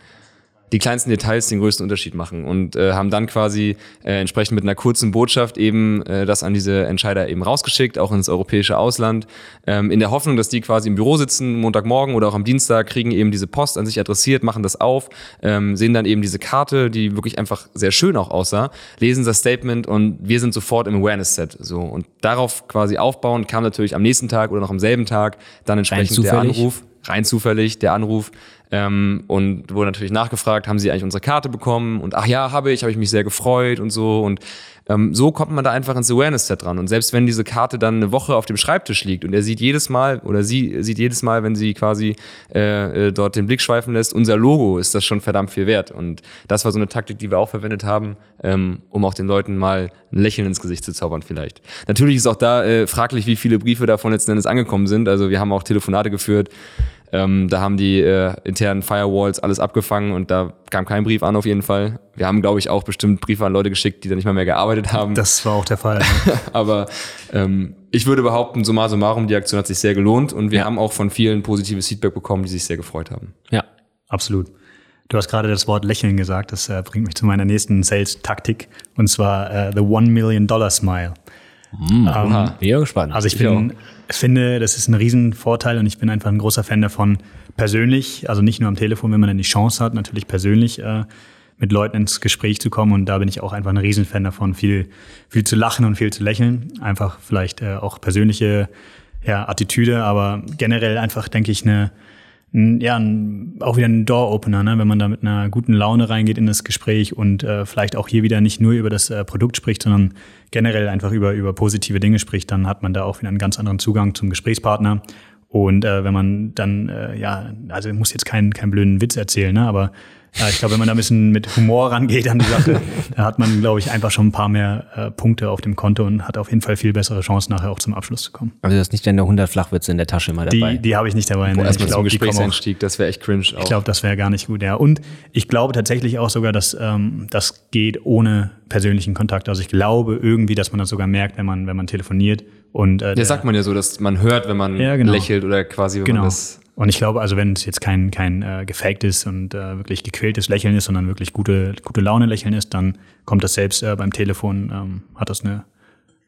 die kleinsten Details den größten Unterschied machen und äh, haben dann quasi äh, entsprechend mit einer kurzen Botschaft eben äh, das an diese Entscheider eben rausgeschickt, auch ins europäische Ausland, ähm, in der Hoffnung, dass die quasi im Büro sitzen, Montagmorgen oder auch am Dienstag, kriegen eben diese Post an sich adressiert, machen das auf, ähm, sehen dann eben diese Karte, die wirklich einfach sehr schön auch aussah, lesen das Statement und wir sind sofort im Awareness-Set. So und darauf quasi aufbauen kam natürlich am nächsten Tag oder noch am selben Tag dann entsprechend der Anruf rein zufällig der Anruf ähm, und wurde natürlich nachgefragt, haben Sie eigentlich unsere Karte bekommen? Und ach ja, habe ich, habe ich mich sehr gefreut und so. Und ähm, so kommt man da einfach ins Awareness-Set dran. Und selbst wenn diese Karte dann eine Woche auf dem Schreibtisch liegt und er sieht jedes Mal oder sie sieht jedes Mal, wenn sie quasi äh, äh, dort den Blick schweifen lässt, unser Logo ist das schon verdammt viel wert. Und das war so eine Taktik, die wir auch verwendet haben, ähm, um auch den Leuten mal ein Lächeln ins Gesicht zu zaubern vielleicht. Natürlich ist auch da äh, fraglich, wie viele Briefe davon letzten Endes angekommen sind. Also wir haben auch Telefonate geführt ähm, da haben die äh, internen Firewalls alles abgefangen und da kam kein Brief an auf jeden Fall. Wir haben, glaube ich, auch bestimmt Briefe an Leute geschickt, die da nicht mal mehr gearbeitet haben. Das war auch der Fall. Aber ähm, ich würde behaupten, summa summarum, die Aktion hat sich sehr gelohnt und wir ja. haben auch von vielen positives Feedback bekommen, die sich sehr gefreut haben. Ja, absolut. Du hast gerade das Wort Lächeln gesagt, das äh, bringt mich zu meiner nächsten Sales-Taktik und zwar äh, the One Million Dollar Smile. Mm, ähm, bin gespannt. Also ich, ich bin, finde, das ist ein Riesenvorteil und ich bin einfach ein großer Fan davon, persönlich, also nicht nur am Telefon, wenn man dann die Chance hat, natürlich persönlich äh, mit Leuten ins Gespräch zu kommen. Und da bin ich auch einfach ein Riesenfan davon, viel, viel zu lachen und viel zu lächeln. Einfach vielleicht äh, auch persönliche ja, Attitüde, aber generell einfach, denke ich, eine ja, auch wieder ein Door-Opener, ne? wenn man da mit einer guten Laune reingeht in das Gespräch und äh, vielleicht auch hier wieder nicht nur über das äh, Produkt spricht, sondern generell einfach über, über positive Dinge spricht, dann hat man da auch wieder einen ganz anderen Zugang zum Gesprächspartner. Und äh, wenn man dann, äh, ja, also muss jetzt keinen keinen blöden Witz erzählen, ne? aber ja, ich glaube, wenn man da ein bisschen mit Humor rangeht an die Sache, da hat man, glaube ich, einfach schon ein paar mehr äh, Punkte auf dem Konto und hat auf jeden Fall viel bessere Chancen, nachher auch zum Abschluss zu kommen. Also du hast nicht deine 100 Flachwitze in der Tasche immer dabei? Die, die habe ich nicht dabei. Ne? Erstmal zum Gesprächseinstieg, das wäre echt cringe. Auch. Ich glaube, das wäre gar nicht gut, ja. Und ich glaube tatsächlich auch sogar, dass ähm, das geht ohne persönlichen Kontakt. Also ich glaube irgendwie, dass man das sogar merkt, wenn man, wenn man telefoniert. Und, äh, ja, sagt man ja so, dass man hört, wenn man ja, genau. lächelt oder quasi, wenn genau. man das und ich glaube, also wenn es jetzt kein, kein äh, gefaktes und äh, wirklich gequältes Lächeln ist, sondern wirklich gute, gute Laune Lächeln ist, dann kommt das selbst äh, beim Telefon, ähm, hat das eine,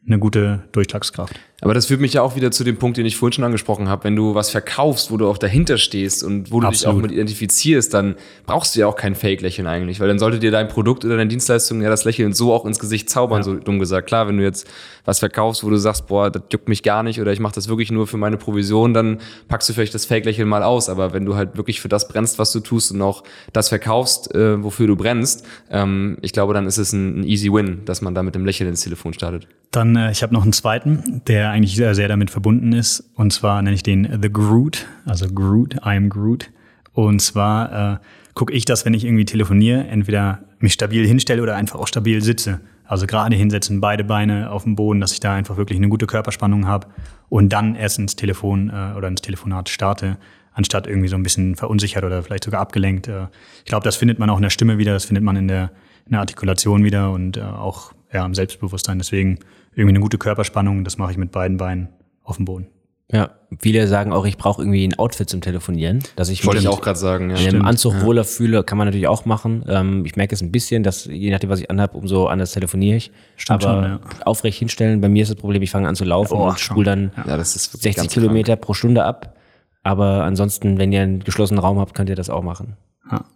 eine gute Durchschlagskraft. Aber das führt mich ja auch wieder zu dem Punkt, den ich vorhin schon angesprochen habe. Wenn du was verkaufst, wo du auch dahinter stehst und wo du dich auch mit identifizierst, dann brauchst du ja auch kein Fake-Lächeln eigentlich, weil dann sollte dir dein Produkt oder deine Dienstleistung ja das Lächeln so auch ins Gesicht zaubern, ja. so dumm gesagt. Klar, wenn du jetzt was verkaufst, wo du sagst, boah, das juckt mich gar nicht oder ich mache das wirklich nur für meine Provision, dann packst du vielleicht das Fake-Lächeln mal aus. Aber wenn du halt wirklich für das brennst, was du tust und auch das verkaufst, äh, wofür du brennst, ähm, ich glaube, dann ist es ein, ein easy win, dass man da mit dem Lächeln ins Telefon startet. Dann, äh, ich habe noch einen zweiten, der eigentlich sehr, sehr damit verbunden ist. Und zwar nenne ich den The Groot, also Groot, I am Groot. Und zwar äh, gucke ich das, wenn ich irgendwie telefoniere, entweder mich stabil hinstelle oder einfach auch stabil sitze. Also gerade hinsetzen, beide Beine auf dem Boden, dass ich da einfach wirklich eine gute Körperspannung habe und dann erst ins Telefon äh, oder ins Telefonat starte, anstatt irgendwie so ein bisschen verunsichert oder vielleicht sogar abgelenkt. Äh, ich glaube, das findet man auch in der Stimme wieder, das findet man in der, in der Artikulation wieder und äh, auch ja, im Selbstbewusstsein. Deswegen irgendwie eine gute Körperspannung, das mache ich mit beiden Beinen auf dem Boden. Ja, viele sagen auch, ich brauche irgendwie ein Outfit zum Telefonieren, dass ich wollte ich auch gerade sagen. Ja. In einem Anzug ja. wohler fühle, kann man natürlich auch machen. Ähm, ich merke es ein bisschen, dass je nachdem, was ich anhabe, umso anders telefoniere ich. Stimmt Aber schon, ja. aufrecht hinstellen, bei mir ist das Problem, ich fange an zu laufen oh, und spule dann ja, 60 Kilometer krank. pro Stunde ab. Aber ansonsten, wenn ihr einen geschlossenen Raum habt, könnt ihr das auch machen. Ja.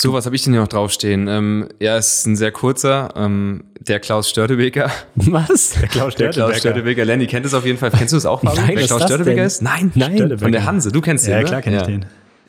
So, was habe ich denn hier noch draufstehen? Ähm, ja, es ist ein sehr kurzer. Ähm, der Klaus Störtebeker. Was? Der Klaus Störtebeker. Der Klaus Störtebeker. Lenny kennt es auf jeden Fall. Kennst du es auch, Fabi? Nein, der Klaus Störtebeker ist? Nein, nein. Von der Hanse. Du kennst den, Ja, klar kenne ich den. Ja,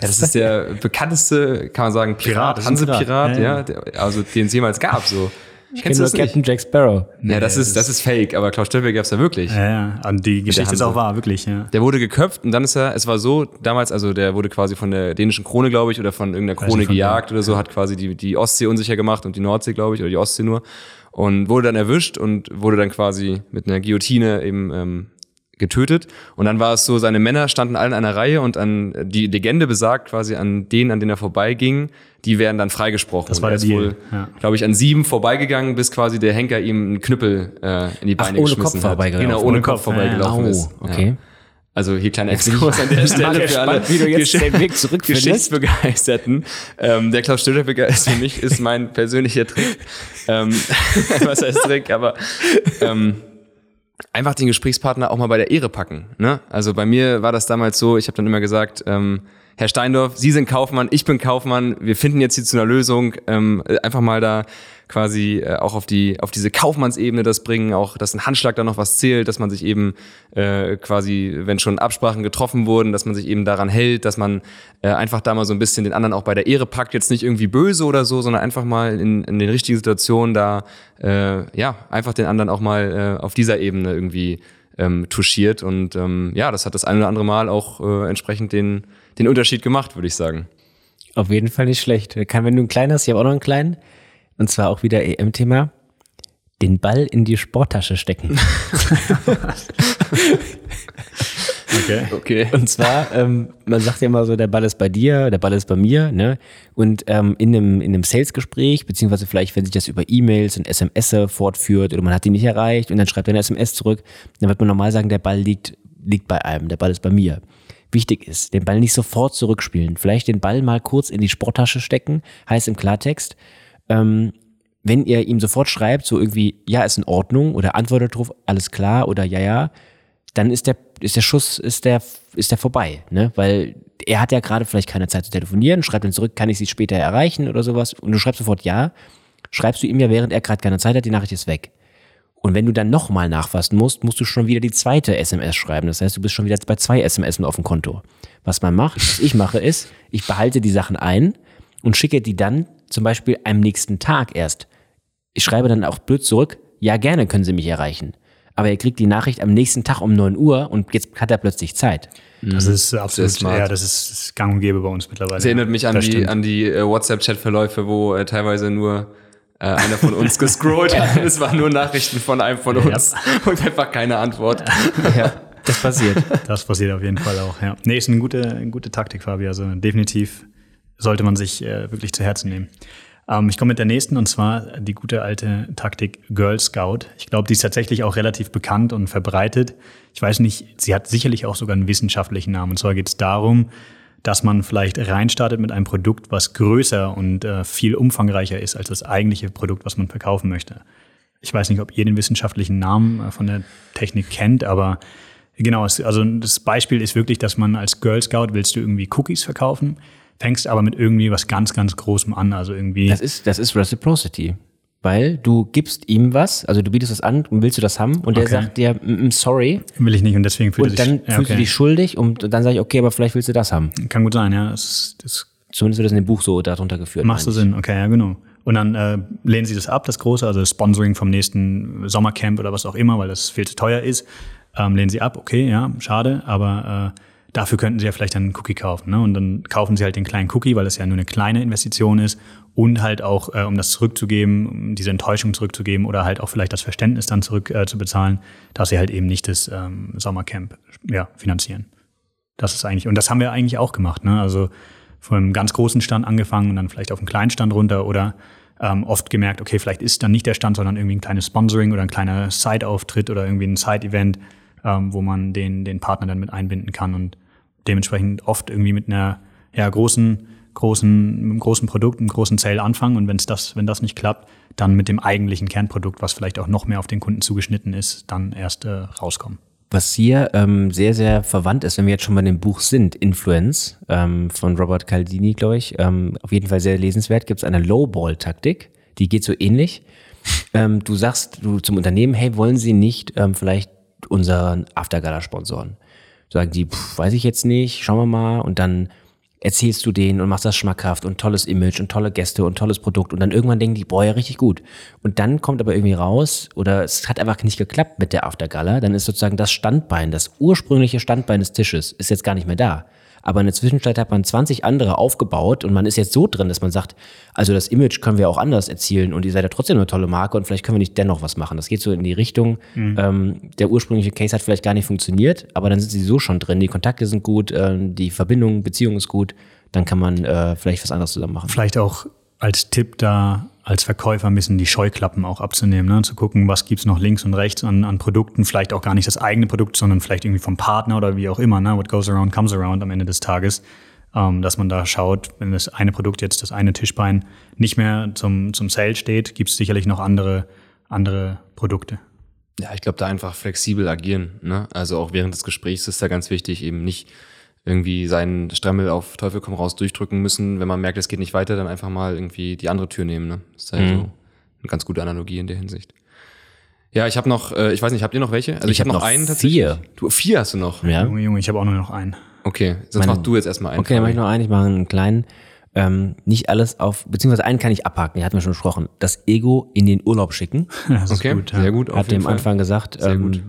das ist der bekannteste, kann man sagen, Pirat, Hanse-Pirat, ja, ja. Der, also den es jemals gab. So. Ich kenne nur Captain Jack Sparrow. Ja, das ist, das ist fake, aber Klaus Störtebeker gab's ja wirklich. Ja, ja. Und die Geschichte ist auch wahr, wirklich, ja. Der wurde geköpft und dann ist er, es war so, damals, also der wurde quasi von der dänischen Krone, glaube ich, oder von irgendeiner Krone gejagt oder so, hat quasi die, die Ostsee unsicher gemacht und die Nordsee, glaube ich, oder die Ostsee nur. Und wurde dann erwischt und wurde dann quasi mit einer Guillotine eben ähm, getötet. Und dann war es so, seine Männer standen alle in einer Reihe und an die Legende besagt quasi an denen, an denen er vorbeiging, die werden dann freigesprochen. Das war der Deal. wohl, ja. glaube ich, an sieben vorbeigegangen, bis quasi der Henker ihm einen Knüppel äh, in die Beine Ach, ohne geschmissen Kopf hat. Genau, ohne, ohne Kopf, Kopf vorbeigelaufen ja. ist. Okay. Ja. Also hier kleiner Exkurs an der Stelle für alle wie du jetzt Gesch den Weg Geschichtsbegeisterten. Ähm, der Klaus Störtebeker ist für mich ist mein persönlicher Trick. ähm, was heißt Trick? Aber ähm, einfach den Gesprächspartner auch mal bei der Ehre packen. Ne? Also bei mir war das damals so, ich habe dann immer gesagt, ähm, Herr Steindorf, Sie sind Kaufmann, ich bin Kaufmann, wir finden jetzt hier zu einer Lösung, ähm, einfach mal da quasi äh, auch auf die auf diese Kaufmannsebene das bringen, auch dass ein Handschlag da noch was zählt, dass man sich eben äh, quasi, wenn schon Absprachen getroffen wurden, dass man sich eben daran hält, dass man äh, einfach da mal so ein bisschen den anderen auch bei der Ehre packt, jetzt nicht irgendwie böse oder so, sondern einfach mal in, in den richtigen Situationen da äh, ja einfach den anderen auch mal äh, auf dieser Ebene irgendwie ähm, touchiert. Und ähm, ja, das hat das ein oder andere Mal auch äh, entsprechend den den Unterschied gemacht, würde ich sagen. Auf jeden Fall nicht schlecht. Kann, wenn du einen kleinen hast, ich habe auch noch einen kleinen, und zwar auch wieder EM-Thema, den Ball in die Sporttasche stecken. okay. okay. Und zwar, ähm, man sagt ja immer so, der Ball ist bei dir, der Ball ist bei mir, ne? Und ähm, in einem, in einem Sales-Gespräch, beziehungsweise vielleicht, wenn sich das über E-Mails und SMS fortführt oder man hat die nicht erreicht und dann schreibt er eine SMS zurück, dann wird man normal sagen, der Ball liegt, liegt bei einem, der Ball ist bei mir wichtig ist. Den Ball nicht sofort zurückspielen. Vielleicht den Ball mal kurz in die Sporttasche stecken, heißt im Klartext, ähm, wenn ihr ihm sofort schreibt, so irgendwie, ja, ist in Ordnung oder antwortet drauf, alles klar oder ja, ja, dann ist der, ist der Schuss, ist der, ist der vorbei, ne? Weil er hat ja gerade vielleicht keine Zeit zu telefonieren, schreibt dann zurück, kann ich sie später erreichen oder sowas und du schreibst sofort ja, schreibst du ihm ja, während er gerade keine Zeit hat, die Nachricht ist weg. Und wenn du dann nochmal nachfassen musst, musst du schon wieder die zweite SMS schreiben. Das heißt, du bist schon wieder bei zwei SMS auf dem Konto. Was man macht, was ich mache, ist, ich behalte die Sachen ein und schicke die dann zum Beispiel am nächsten Tag erst. Ich schreibe dann auch blöd zurück, ja, gerne können Sie mich erreichen. Aber er kriegt die Nachricht am nächsten Tag um 9 Uhr und jetzt hat er plötzlich Zeit. Das ist absolut smart. Ja, das ist gang und gäbe bei uns mittlerweile. Das erinnert mich an die, an die äh, WhatsApp-Chat-Verläufe, wo äh, teilweise nur äh, einer von uns gescrollt hat. Es waren nur Nachrichten von einem von uns ja. und einfach keine Antwort. Ja, das passiert. Das passiert auf jeden Fall auch, ja. Nee, ist eine gute, eine gute Taktik, Fabi. Also definitiv sollte man sich äh, wirklich zu Herzen nehmen. Ähm, ich komme mit der nächsten und zwar die gute alte Taktik Girl Scout. Ich glaube, die ist tatsächlich auch relativ bekannt und verbreitet. Ich weiß nicht, sie hat sicherlich auch sogar einen wissenschaftlichen Namen. Und zwar geht es darum, dass man vielleicht reinstartet mit einem Produkt, was größer und äh, viel umfangreicher ist als das eigentliche Produkt, was man verkaufen möchte. ich weiß nicht, ob ihr den wissenschaftlichen Namen äh, von der Technik kennt, aber genau, also das Beispiel ist wirklich, dass man als Girl Scout willst du irgendwie Cookies verkaufen, fängst aber mit irgendwie was ganz, ganz Großem an, also irgendwie. Das ist, das ist Reciprocity. Weil du gibst ihm was, also du bietest es an und willst du das haben und der Okay. sagt dir, mm, mm, sorry, Will ich nicht und deswegen fühlt und er dann sich. ja, fühlst du okay. dich schuldig und dann sage ich, okay, aber vielleicht willst du das haben. Kann gut sein, ja. Das, das Zumindest wird das in dem Buch so darunter geführt. Meine ich. Sinn, okay, ja, genau. Und dann äh, lehnen sie das ab, das große, also das Sponsoring vom nächsten Sommercamp oder was auch immer, weil das viel zu teuer ist. Ähm, lehnen sie ab, okay, ja, schade, aber äh, dafür könnten sie ja vielleicht einen Cookie kaufen. Ne? Und dann kaufen sie halt den kleinen Cookie, weil das ja nur eine kleine Investition ist und halt auch, äh, um das zurückzugeben, um diese Enttäuschung zurückzugeben oder halt auch vielleicht das Verständnis dann zurück äh, dass sie halt eben nicht das ähm, Sommercamp ja, finanzieren. Das ist eigentlich, und das haben wir eigentlich auch gemacht, ne? Also von einem ganz großen Stand angefangen und dann vielleicht auf einen kleinen Stand runter oder ähm, oft gemerkt, okay, vielleicht ist dann nicht der Stand, sondern irgendwie ein kleines Sponsoring oder ein kleiner Side-Auftritt oder irgendwie ein Side-Event, ähm, wo man den, den Partner dann mit einbinden kann und dementsprechend oft irgendwie mit einer ja, großen, großen, mit einem großen Produkt, einem großen Sale anfangen und wenn's das, wenn das nicht klappt, dann mit dem eigentlichen Kernprodukt, was vielleicht auch noch mehr auf den Kunden zugeschnitten ist, dann erst äh, rauskommen. Was hier ähm, sehr, sehr verwandt ist, wenn wir jetzt schon bei dem Buch sind, Influence ähm, von Robert Caldini, glaube ich, ähm, auf jeden Fall sehr lesenswert, gibt es eine Lowball-Taktik, die geht so ähnlich. Ähm, du sagst du zum Unternehmen, hey, wollen Sie nicht ähm, vielleicht unseren Aftergala sponsoren? Sagen die, pff, weiß ich jetzt nicht, schauen wir mal. Und dann erzählst du denen und machst das schmackhaft und tolles Image und tolle Gäste und tolles Produkt und dann irgendwann denken die, boah, ja, richtig gut. Und dann kommt aber irgendwie raus oder es hat einfach nicht geklappt mit der Aftergala, dann ist sozusagen das Standbein, das ursprüngliche Standbein des Tisches ist jetzt gar nicht mehr da. Aber in der Zwischenzeit hat man 20 andere aufgebaut und man ist jetzt so drin, dass man sagt, also das Image können wir auch anders erzielen und ihr seid ja trotzdem eine tolle Marke und vielleicht können wir nicht dennoch was machen. Das geht so in die Richtung, ähm, der ursprüngliche Case hat vielleicht gar nicht funktioniert, aber dann sind sie so schon drin, die Kontakte sind gut, ähm, die Verbindung, Beziehung ist gut, dann kann man äh, vielleicht was anderes zusammen machen. Vielleicht auch als Tipp da als Verkäufer ein bisschen die Scheuklappen auch abzunehmen, ne? zu gucken, was gibt's noch links und rechts an, an Produkten, vielleicht auch gar nicht das eigene Produkt, sondern vielleicht irgendwie vom Partner oder wie auch immer, ne? what goes around comes around am Ende des Tages, ähm, dass man da schaut, wenn das eine Produkt jetzt, das eine Tischbein nicht mehr zum, zum Sale steht, gibt's sicherlich noch andere, andere Produkte. Ja, ich glaube, da einfach flexibel agieren. Ne? Also auch während des Gesprächs ist da ganz wichtig, eben nicht irgendwie seinen Strammel auf Teufel komm raus durchdrücken müssen. Wenn man merkt, es geht nicht weiter, dann einfach mal irgendwie die andere Tür nehmen. Ne? Das ist halt Mhm. so eine ganz gute Analogie in der Hinsicht. Ja, ich habe noch, äh, ich weiß nicht, habt ihr noch welche? Also Ich ich, habe hab noch noch einen vier. Du, vier hast du noch. Ja. Junge, Junge, ich habe auch nur noch einen. Okay, sonst Meine- mach du jetzt erstmal einen. Okay, dann mache ich noch einen, ich mache einen kleinen. Ähm, nicht alles auf, beziehungsweise einen kann ich abhaken, den hatten wir schon besprochen. Das Ego in den Urlaub schicken. Das ist Okay, gut, ja. sehr gut. auf Hat dem. Anfang gesagt, Sehr ähm, gut.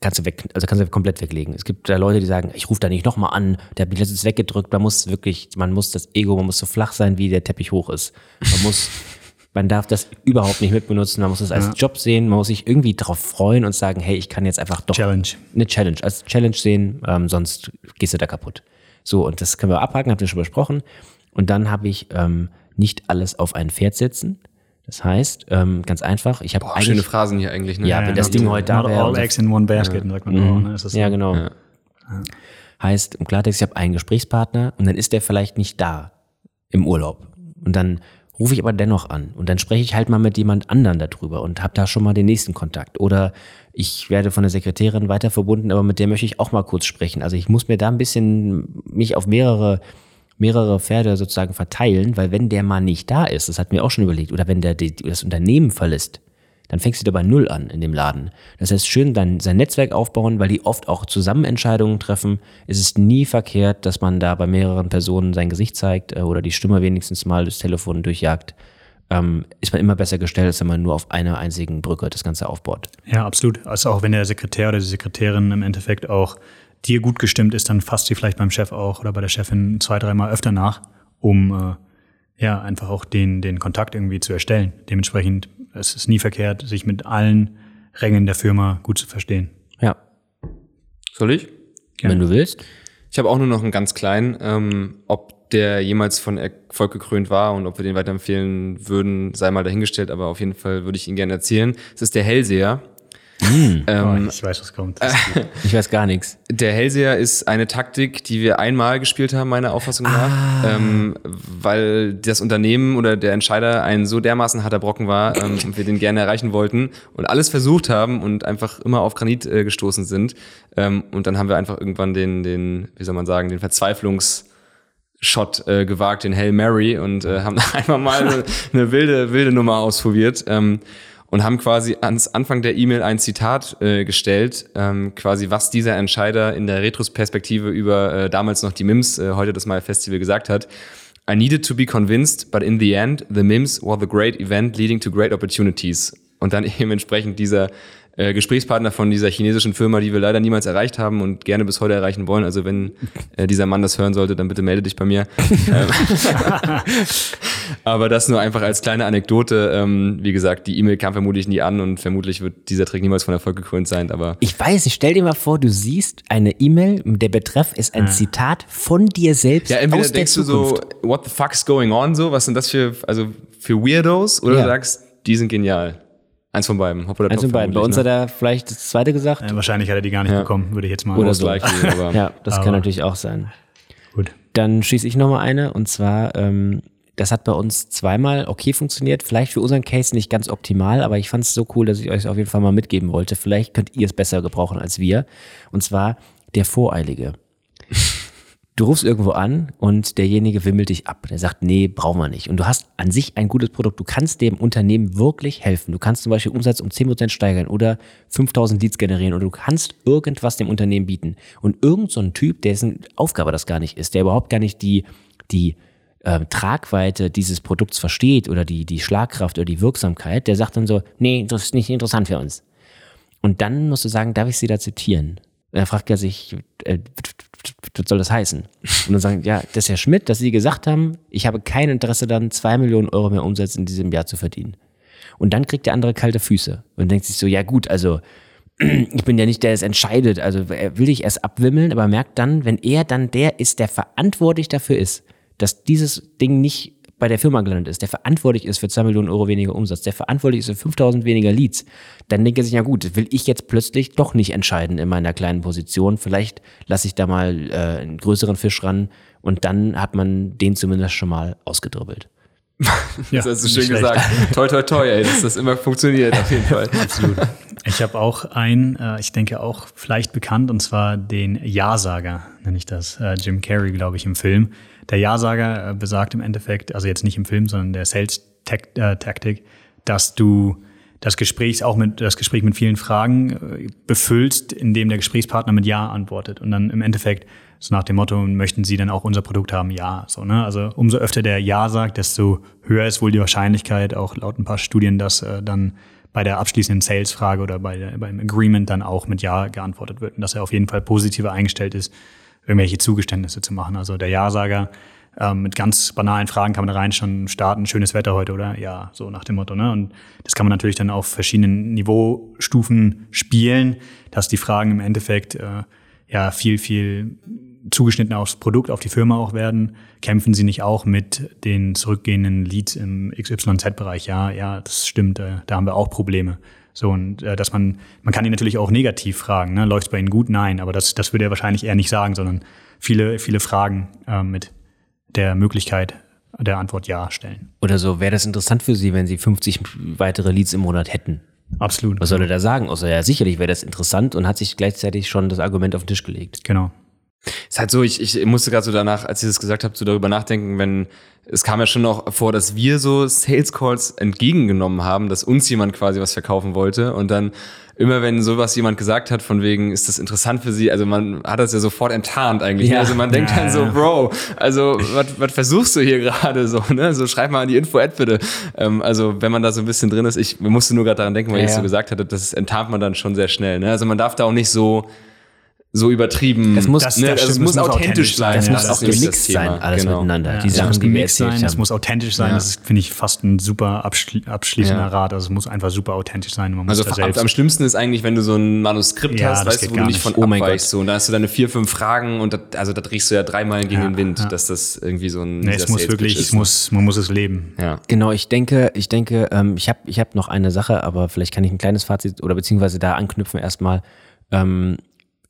kannst du weg, also kannst du komplett weglegen. Es gibt da Leute, die sagen, ich rufe da nicht nochmal an, der hat mich letztens weggedrückt. Man muss wirklich, man muss das Ego, man muss so flach sein, wie der Teppich hoch ist. Man muss, man darf das überhaupt nicht mitbenutzen, man muss es als Job sehen, man muss sich irgendwie darauf freuen und sagen, hey, ich kann jetzt einfach doch Challenge. eine Challenge, als Challenge sehen, ähm, sonst gehst du da kaputt. So, und das können wir abhaken, habt ihr schon besprochen. Und dann habe ich ähm, nicht alles auf ein Pferd setzen. Das heißt, ähm, ganz einfach, ich habe schöne Phrasen hier eigentlich. Ne? Ja, wenn das Ding heute da wäre. all eggs in one basket, sagt man auch. Ne? Ist das so? Ja, genau. Heißt im Klartext, ich habe einen Gesprächspartner und dann ist der vielleicht nicht da im Urlaub. Und dann rufe ich aber dennoch an und dann spreche ich halt mal mit jemand anderen darüber und habe da schon mal den nächsten Kontakt. Oder ich werde von der Sekretärin weiter verbunden, aber mit der möchte ich auch mal kurz sprechen. Also ich muss mir da ein bisschen mich auf mehrere mehrere Pferde sozusagen verteilen, weil wenn der mal nicht da ist, das hatten wir auch schon überlegt, oder wenn der das Unternehmen verlässt, dann fängst du da bei Null an in dem Laden. Das heißt, schön dann sein Netzwerk aufbauen, weil die oft auch zusammen Entscheidungen treffen. Es ist nie verkehrt, dass man da bei mehreren Personen sein Gesicht zeigt äh, oder die Stimme wenigstens mal das Telefon durchjagt. Ähm, ist man immer besser gestellt, als wenn man nur auf einer einzigen Brücke das Ganze aufbaut. Ja, absolut. Also auch wenn der Sekretär oder die Sekretärin im Endeffekt auch dir gut gestimmt ist, dann fasst sie vielleicht beim Chef auch oder bei der Chefin zwei, dreimal öfter nach, um äh, ja einfach auch den, den Kontakt irgendwie zu erstellen. Dementsprechend es ist nie verkehrt, sich mit allen Rängen der Firma gut zu verstehen. Ja, Soll ich? wenn du willst. Ich habe auch nur noch einen ganz kleinen. Ähm, ob der jemals von Erfolg gekrönt war und ob wir den weiterempfehlen würden, sei mal dahingestellt, aber auf jeden Fall würde ich ihn gerne erzählen. Es ist der Hellseher. Hm. Ähm, oh, ich weiß, was kommt. ich weiß gar nichts. Der Hellseher ist eine Taktik, die wir einmal gespielt haben, meiner Auffassung nach, ah. ähm, weil das Unternehmen oder der Entscheider ein so dermaßen harter Brocken war ähm, und wir den gerne erreichen wollten und alles versucht haben und einfach immer auf Granit äh, gestoßen sind. Ähm, und dann haben wir einfach irgendwann den, den, wie soll man sagen, den Verzweiflungs- Shot äh, gewagt, den Hail Mary und äh, haben einfach mal eine, eine wilde, wilde Nummer ausprobiert. Ähm, und haben quasi ans Anfang der E-Mail ein Zitat äh, gestellt, ähm, quasi was dieser Entscheider in der Retrospektive über äh, damals noch die MIMS, äh, heute das Mal Festival gesagt hat. I needed to be convinced, but in the end, the MIMS were the great event leading to great opportunities. Und dann eben entsprechend dieser äh, Gesprächspartner von dieser chinesischen Firma, die wir leider niemals erreicht haben und gerne bis heute erreichen wollen. Also wenn äh, dieser Mann das hören sollte, dann bitte melde dich bei mir. Aber das nur einfach als kleine Anekdote. Ähm, wie gesagt, die E-Mail kam vermutlich nie an und vermutlich wird dieser Trick niemals von Erfolg gekrönt sein. Aber ich weiß, ich stell dir mal vor, du siehst eine E-Mail, der Betreff ist ein. Zitat von dir selbst. Ja, entweder aus denkst der Zukunft. du so, what the fuck is going on? So, was sind das für, also für Weirdos? Oder ja. du sagst, die sind genial. Eins von beiden. Hopp oder Eins von beiden. Bei uns ne? hat er vielleicht das zweite gesagt. Ja, wahrscheinlich hat er die gar nicht ja. bekommen, würde ich jetzt mal Oder so. ja, das aber kann natürlich auch sein. Gut. Dann schieße ich nochmal eine und zwar, ähm, das hat bei uns zweimal okay funktioniert. Vielleicht für unseren Case nicht ganz optimal, aber ich fand es so cool, dass ich euch auf jeden Fall mal mitgeben wollte. Vielleicht könnt ihr es besser gebrauchen als wir. Und zwar der Voreilige. Du rufst irgendwo an und derjenige wimmelt dich ab. Der sagt, nee, brauchen wir nicht. Und du hast an sich ein gutes Produkt. Du kannst dem Unternehmen wirklich helfen. Du kannst zum Beispiel Umsatz um 10% steigern oder 5000 Leads generieren oder du kannst irgendwas dem Unternehmen bieten. Und irgend so ein Typ, dessen Aufgabe das gar nicht ist, der überhaupt gar nicht die, die äh, Tragweite dieses Produkts versteht oder die, die Schlagkraft oder die Wirksamkeit, der sagt dann so, nee, das ist nicht interessant für uns. Und dann musst du sagen, darf ich Sie da zitieren? Und dann fragt er sich, äh, was soll das heißen? Und dann sagen, ja, das ist Herr Schmidt, dass Sie gesagt haben, ich habe kein Interesse daran, zwei Millionen Euro mehr Umsatz in diesem Jahr zu verdienen. Und dann kriegt der andere kalte Füße und denkt sich so, ja gut, also ich bin ja nicht der, der es entscheidet, also er will ich erst abwimmeln, aber merkt dann, wenn er dann der ist, der verantwortlich dafür ist, dass dieses Ding nicht bei der Firma gelandet ist, der verantwortlich ist für 2 Millionen Euro weniger Umsatz, der verantwortlich ist für 5000 weniger Leads, dann denkt er sich, ja gut, will ich jetzt plötzlich doch nicht entscheiden in meiner kleinen Position. Vielleicht lasse ich da mal äh, einen größeren Fisch ran und dann hat man den zumindest schon mal ausgedribbelt. ja, das hast du schön schlecht. gesagt. Toi, toi, toi, ey, dass das immer funktioniert, auf jeden Fall. Absolut. Ich habe auch einen, äh, ich denke auch vielleicht bekannt, und zwar den Ja-Sager, nenne ich das. Äh, Jim Carrey, glaube ich, im Film. Der Ja-Sager äh, besagt im Endeffekt, also jetzt nicht im Film, sondern der Sales-Taktik, äh, dass du das Gespräch auch mit das Gespräch mit vielen Fragen äh, befüllst, indem der Gesprächspartner mit Ja antwortet und dann im Endeffekt so nach dem Motto möchten Sie dann auch unser Produkt haben? Ja, so ne. Also umso öfter der Ja sagt, desto höher ist wohl die Wahrscheinlichkeit, auch laut ein paar Studien, dass äh, dann bei der abschließenden Sales-Frage oder bei beim Agreement dann auch mit Ja geantwortet wird und dass er auf jeden Fall positiver eingestellt ist irgendwelche Zugeständnisse zu machen. Also der Ja-Sager ähm, mit ganz banalen Fragen kann man da rein schon starten, schönes Wetter heute oder ja, so nach dem Motto. Ne? Und das kann man natürlich dann auf verschiedenen Niveaustufen spielen, dass die Fragen im Endeffekt äh, ja viel, viel zugeschnitten aufs Produkt, auf die Firma auch werden. Kämpfen Sie nicht auch mit den zurückgehenden Leads im XYZ-Bereich? Ja, ja, das stimmt, äh, da haben wir auch Probleme. So, und äh, dass man, man kann ihn natürlich auch negativ fragen, ne? läuft es bei Ihnen gut? Nein, aber das, das würde er wahrscheinlich eher nicht sagen, sondern viele, viele Fragen äh, mit der Möglichkeit der Antwort Ja stellen. Oder so, wäre das interessant für Sie, wenn Sie 50 weitere Leads im Monat hätten? Absolut. Was soll er da sagen? Außer ja, sicherlich wäre das interessant und hat sich gleichzeitig schon das Argument auf den Tisch gelegt. Genau. Ist halt so, ich, ich musste gerade so danach, als ich das gesagt habe, so darüber nachdenken, wenn es kam ja schon noch vor, dass wir so Sales Calls entgegengenommen haben, dass uns jemand quasi was verkaufen wollte und dann immer wenn sowas jemand gesagt hat, von wegen, ist das interessant für sie, also man hat das ja sofort enttarnt eigentlich. Ne? Ja. Also man denkt ja, dann so, Bro, also was, was versuchst du hier gerade so, ne? So schreib mal an die Info-Ad bitte. Ähm, also wenn man da so ein bisschen drin ist, ich musste nur gerade daran denken, weil ja, ich es so gesagt hatte, das enttarnt man dann schon sehr schnell. Ne? Also man darf da auch nicht so so übertrieben. Das muss, Das- ne, das also es muss authentisch sein. Das Ja, muss das auch gemixt sein, alles genau. miteinander. Ja, die es Sachen, muss die wir gemixt erzählt sein, es haben. muss authentisch sein. Ja. Das finde ich, fast ein super abschli abschließender Ja. Rat. Also es muss einfach super authentisch sein. Man muss Also da am, schlimmsten ist eigentlich, wenn du so ein Manuskript Ja, hast, das weißt du, geht wo du gar nicht von Oh mein abweichst. So, und da hast du deine vier, fünf Fragen und das, also da drehst du ja dreimal gegen Ja, den Wind, ja. dass das irgendwie so ein nee, es muss wirklich, es ne? muss, man muss es leben. Ja. Genau, ich denke, ich denke, ähm, ich habe ich hab noch eine Sache, aber vielleicht kann ich ein kleines Fazit oder beziehungsweise da anknüpfen erstmal. Ähm,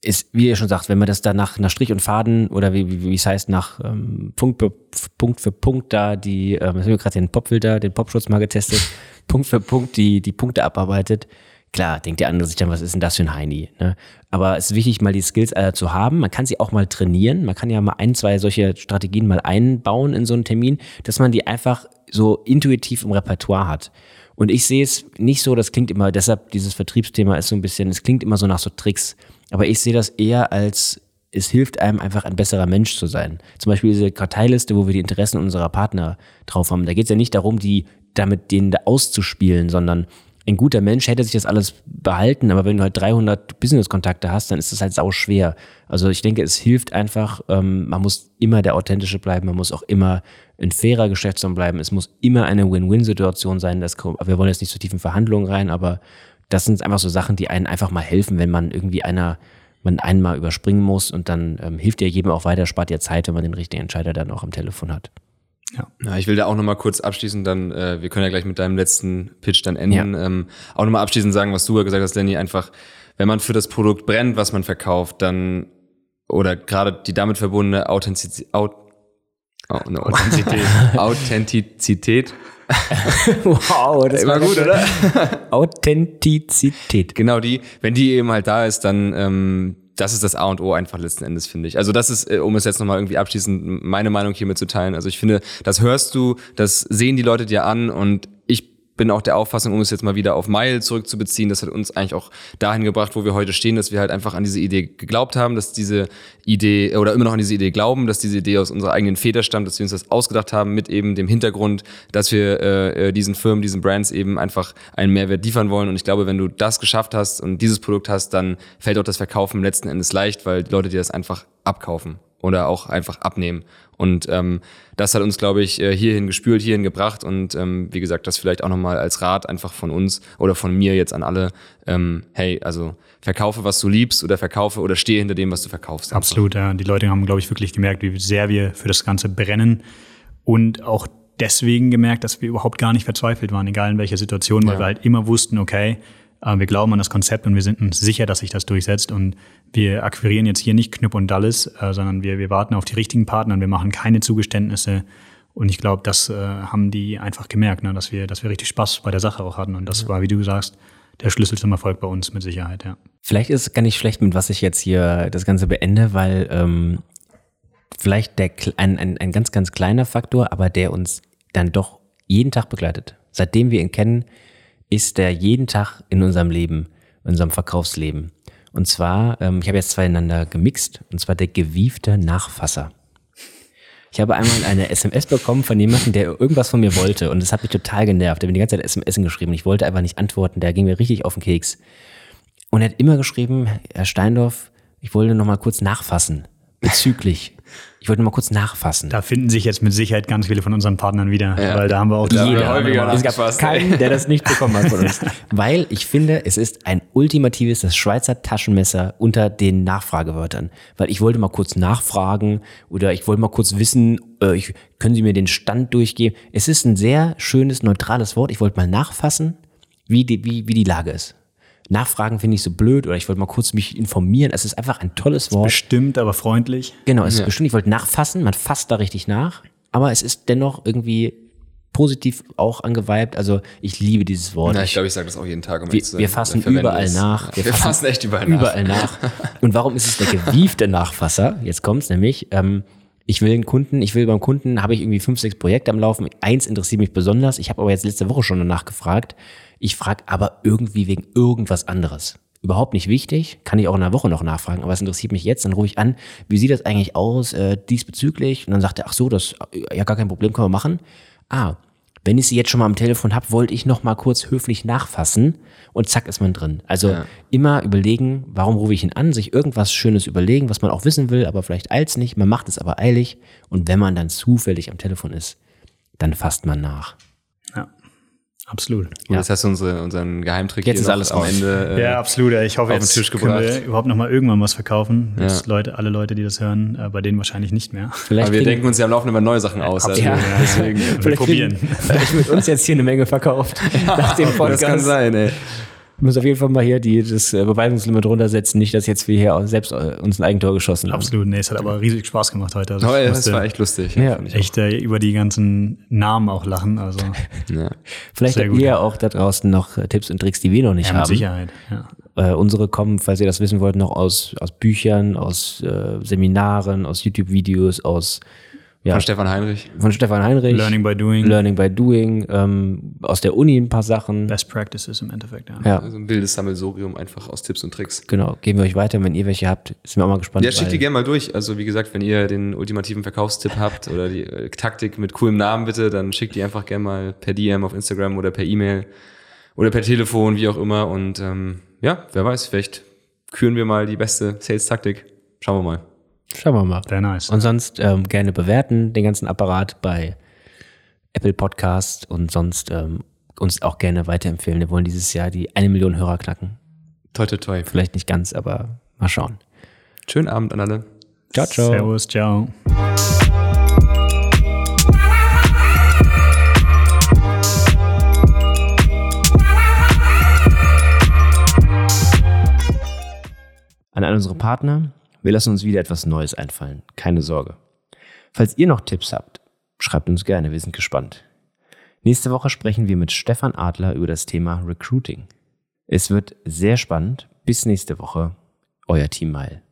ist, wie ihr schon sagt, wenn man das da nach, nach Strich und Faden oder wie, wie, wie es heißt, nach ähm, Punkt, für, Punkt für Punkt da die, ähm, jetzt haben wir gerade den Popfilter, den Popschutz mal getestet, Punkt für Punkt die, die Punkte abarbeitet, klar, denkt der andere sich dann, was ist denn das für ein Heini? Ne? Aber es ist wichtig, mal die Skills alle zu haben. Man kann sie auch mal trainieren. Man kann ja mal ein, zwei solche Strategien mal einbauen in so einen Termin, dass man die einfach so intuitiv im Repertoire hat. Und ich sehe es nicht so, das klingt immer, deshalb dieses Vertriebsthema ist so ein bisschen, es klingt immer so nach so Tricks. Aber ich sehe das eher als, es hilft einem einfach ein besserer Mensch zu sein. Zum Beispiel diese Karteiliste, wo wir die Interessen unserer Partner drauf haben. Da geht es ja nicht darum, die damit denen da auszuspielen, sondern ein guter Mensch hätte sich das alles behalten, aber wenn du halt 300 Business-Kontakte hast, dann ist das halt sau schwer. Also ich denke, es hilft einfach, ähm, man muss immer der Authentische bleiben, man muss auch immer ein fairer Geschäftsmann bleiben, es muss immer eine Win-Win-Situation sein. Das, wir wollen jetzt nicht so tief in Verhandlungen rein, aber das sind einfach so Sachen, die einen einfach mal helfen, wenn man irgendwie einer, man einen mal überspringen muss und dann ähm, hilft ja jedem auch weiter, spart ja Zeit, wenn man den richtigen Entscheider dann auch am Telefon hat. Ja, ich will da auch nochmal kurz abschließend dann, äh, wir können ja gleich mit deinem letzten Pitch dann enden, ähm, auch nochmal abschließend sagen, was du ja gesagt hast, Lenny, einfach, wenn man für das Produkt brennt, was man verkauft, dann, oder gerade die damit verbundene Authentizität, Aut oh, ne, Authentizität, Authentizität, wow, das war gut, oder? Authentizität. Genau die, wenn die eben halt da ist, dann ähm, das ist das A und O einfach letzten Endes, finde ich. Also das ist, äh, um es jetzt nochmal irgendwie abschließend meine Meinung hier mitzuteilen. Also ich finde, das hörst du, das sehen die Leute dir an und bin auch der Auffassung, um es jetzt mal wieder auf Mile zurückzubeziehen, das hat uns eigentlich auch dahin gebracht, wo wir heute stehen, dass wir halt einfach an diese Idee geglaubt haben, dass diese Idee oder immer noch an diese Idee glauben, dass diese Idee aus unserer eigenen Feder stammt, dass wir uns das ausgedacht haben mit eben dem Hintergrund, dass wir äh, äh, diesen Firmen, diesen Brands eben einfach einen Mehrwert liefern wollen. Und ich glaube, wenn du das geschafft hast und dieses Produkt hast, dann fällt auch das Verkaufen letzten Endes leicht, weil die Leute dir das einfach abkaufen oder auch einfach abnehmen. Und ähm, das hat uns, glaube ich, äh, hierhin gespült, hierhin gebracht. Und ähm, wie gesagt, das vielleicht auch nochmal als Rat einfach von uns oder von mir jetzt an alle. Ähm, hey, also verkaufe, was du liebst oder verkaufe oder stehe hinter dem, was du verkaufst. Absolut, ja. Die Leute haben, glaube ich, wirklich gemerkt, wie sehr wir für das Ganze brennen und auch deswegen gemerkt, dass wir überhaupt gar nicht verzweifelt waren, egal in welcher Situation, weil Ja. wir halt immer wussten, okay, wir glauben an das Konzept und wir sind uns sicher, dass sich das durchsetzt und wir akquirieren jetzt hier nicht Knüpp und Dalles, äh, sondern wir, wir warten auf die richtigen Partner und wir machen keine Zugeständnisse und ich glaube, das äh, haben die einfach gemerkt, ne, dass wir, dass wir richtig Spaß bei der Sache auch hatten und das war, wie du sagst, der Schlüssel zum Erfolg bei uns mit Sicherheit, ja. Vielleicht ist es gar nicht schlecht, mit was ich jetzt hier das Ganze beende, weil ähm, vielleicht der, ein, ein, ein ganz, ganz kleiner Faktor, aber der uns dann doch jeden Tag begleitet. Seitdem wir ihn kennen, ist der jeden Tag in unserem Leben, in unserem Verkaufsleben. Und zwar, ähm, ich habe jetzt zweieinander gemixt, und zwar der gewiefte Nachfasser. Ich habe einmal eine SMS bekommen von jemandem, der irgendwas von mir wollte und das hat mich total genervt. Der hat mir die ganze Zeit SMS geschrieben. Ich wollte einfach nicht antworten. Der ging mir richtig auf den Keks. Und er hat immer geschrieben, Herr Steindorf, ich wollte noch mal kurz nachfassen bezüglich. Ich wollte noch mal kurz nachfassen. Da finden sich jetzt mit Sicherheit ganz viele von unseren Partnern wieder, Ja. weil da haben wir auch Da jeder häufiger es gab keinen, der das nicht bekommen hat von uns. Weil ich finde, es ist ein ultimatives, das Schweizer Taschenmesser unter den Nachfragewörtern. Weil ich wollte mal kurz nachfragen oder ich wollte mal kurz wissen, äh, ich, können Sie mir den Stand durchgeben? Es ist ein sehr schönes, neutrales Wort. Ich wollte mal nachfassen, wie die, wie, wie die Lage ist. Nachfragen finde ich so blöd oder ich wollte mal kurz mich informieren. Es ist einfach ein tolles Wort. Bestimmt, aber freundlich. Genau, es ist bestimmt, ich wollte nachfassen, man fasst da richtig nach, aber es ist dennoch irgendwie positiv auch angeweibt. Also ich liebe dieses Wort. Ja, ich glaube, ich sage das auch jeden Tag. Um wir, zu sein. wir fassen Wir überall es. nach. Wir, fassen echt überall nach. Überall nach. Und warum ist es der gewiefte Nachfasser? Jetzt kommt's nämlich. Ähm, ich will einen Kunden, ich will beim Kunden, habe ich irgendwie fünf, sechs Projekte am Laufen. Eins interessiert mich besonders. Ich habe aber jetzt letzte Woche schon danach gefragt. Ich frage aber irgendwie wegen irgendwas anderes. Überhaupt nicht wichtig, kann ich auch in einer Woche noch nachfragen, aber es interessiert mich jetzt. Dann rufe ich an, wie sieht das eigentlich aus äh, diesbezüglich? Und dann sagt er, ach so, das äh, ja gar kein Problem, können wir machen. Ah, wenn ich sie jetzt schon mal am Telefon habe, wollte ich noch mal kurz höflich nachfassen und zack ist man drin. Also Ja. immer überlegen, warum rufe ich ihn an, sich irgendwas Schönes überlegen, was man auch wissen will, aber vielleicht eils nicht. Man macht es aber eilig und wenn man dann zufällig am Telefon ist, dann fasst man nach. Ja, absolut. Und das hast du unsere, unseren Geheimtrick Jetzt hier ist alles am. Ende. äh, Ja, absolut. Ich hoffe, auf den jetzt Tisch können wir überhaupt noch mal irgendwann was verkaufen. Ja. Leute, alle Leute, die das hören, äh, bei denen wahrscheinlich nicht mehr. Vielleicht Aber wir denken uns ja am Laufen immer neue Sachen aus. Also Ja. deswegen. Wir vielleicht probieren. kriegen- Vielleicht wird uns jetzt hier eine Menge verkauft nach dem Podcast. Das kann sein, ey. Wir müssen auf jeden Fall mal hier die, das äh, Beweisungslimit runtersetzen, nicht, dass jetzt wir hier auch selbst äh, uns ein Eigentor geschossen haben. Absolut. Nee, es hat aber riesig Spaß gemacht heute. Also Oh, ja, das war echt lustig. Ja. echt äh, über die ganzen Namen auch lachen. Also. Ja. Vielleicht habt ihr ja auch da draußen noch äh, Tipps und Tricks, die wir noch nicht ja, mit haben. Sicherheit. Ja. Äh, unsere kommen, falls ihr das wissen wollt, noch aus, aus Büchern, aus äh, Seminaren, aus YouTube-Videos, aus ja, Von Stefan Heinrich. von Stefan Heinrich. Learning by doing. Learning by Doing, ähm, aus der Uni ein paar Sachen. Best practices im Endeffekt. Ja. Ja, Also ein wildes Sammelsurium einfach aus Tipps und Tricks. genau. Geben wir euch weiter. Wenn ihr welche habt, sind wir auch mal gespannt. Ja, schickt die gerne mal durch. Also wie gesagt, wenn ihr den ultimativen Verkaufstipp habt oder die äh, Taktik mit coolem Namen bitte, dann schickt die einfach gerne mal per DM auf Instagram oder per E-Mail oder per Telefon, wie auch immer. Und ähm, ja, wer weiß, vielleicht küren wir mal die beste Sales-Taktik. Schauen wir mal. Schauen wir mal. Sehr nice. Und sonst ähm, gerne bewerten, den ganzen Apparat bei Apple Podcast und sonst ähm, uns auch gerne weiterempfehlen. Wir wollen dieses Jahr die eine Million Hörer knacken. Toi, toi, toi. Vielleicht nicht ganz, aber mal schauen. Schönen Abend an alle. Ciao, ciao. Servus, ciao. An all unsere Partner, wir lassen uns wieder etwas Neues einfallen. Keine Sorge. Falls ihr noch Tipps habt, schreibt uns gerne, wir sind gespannt. Nächste Woche sprechen wir mit Stefan Adler über das Thema Recruiting. Es wird sehr spannend. Bis nächste Woche. Euer Team Mile.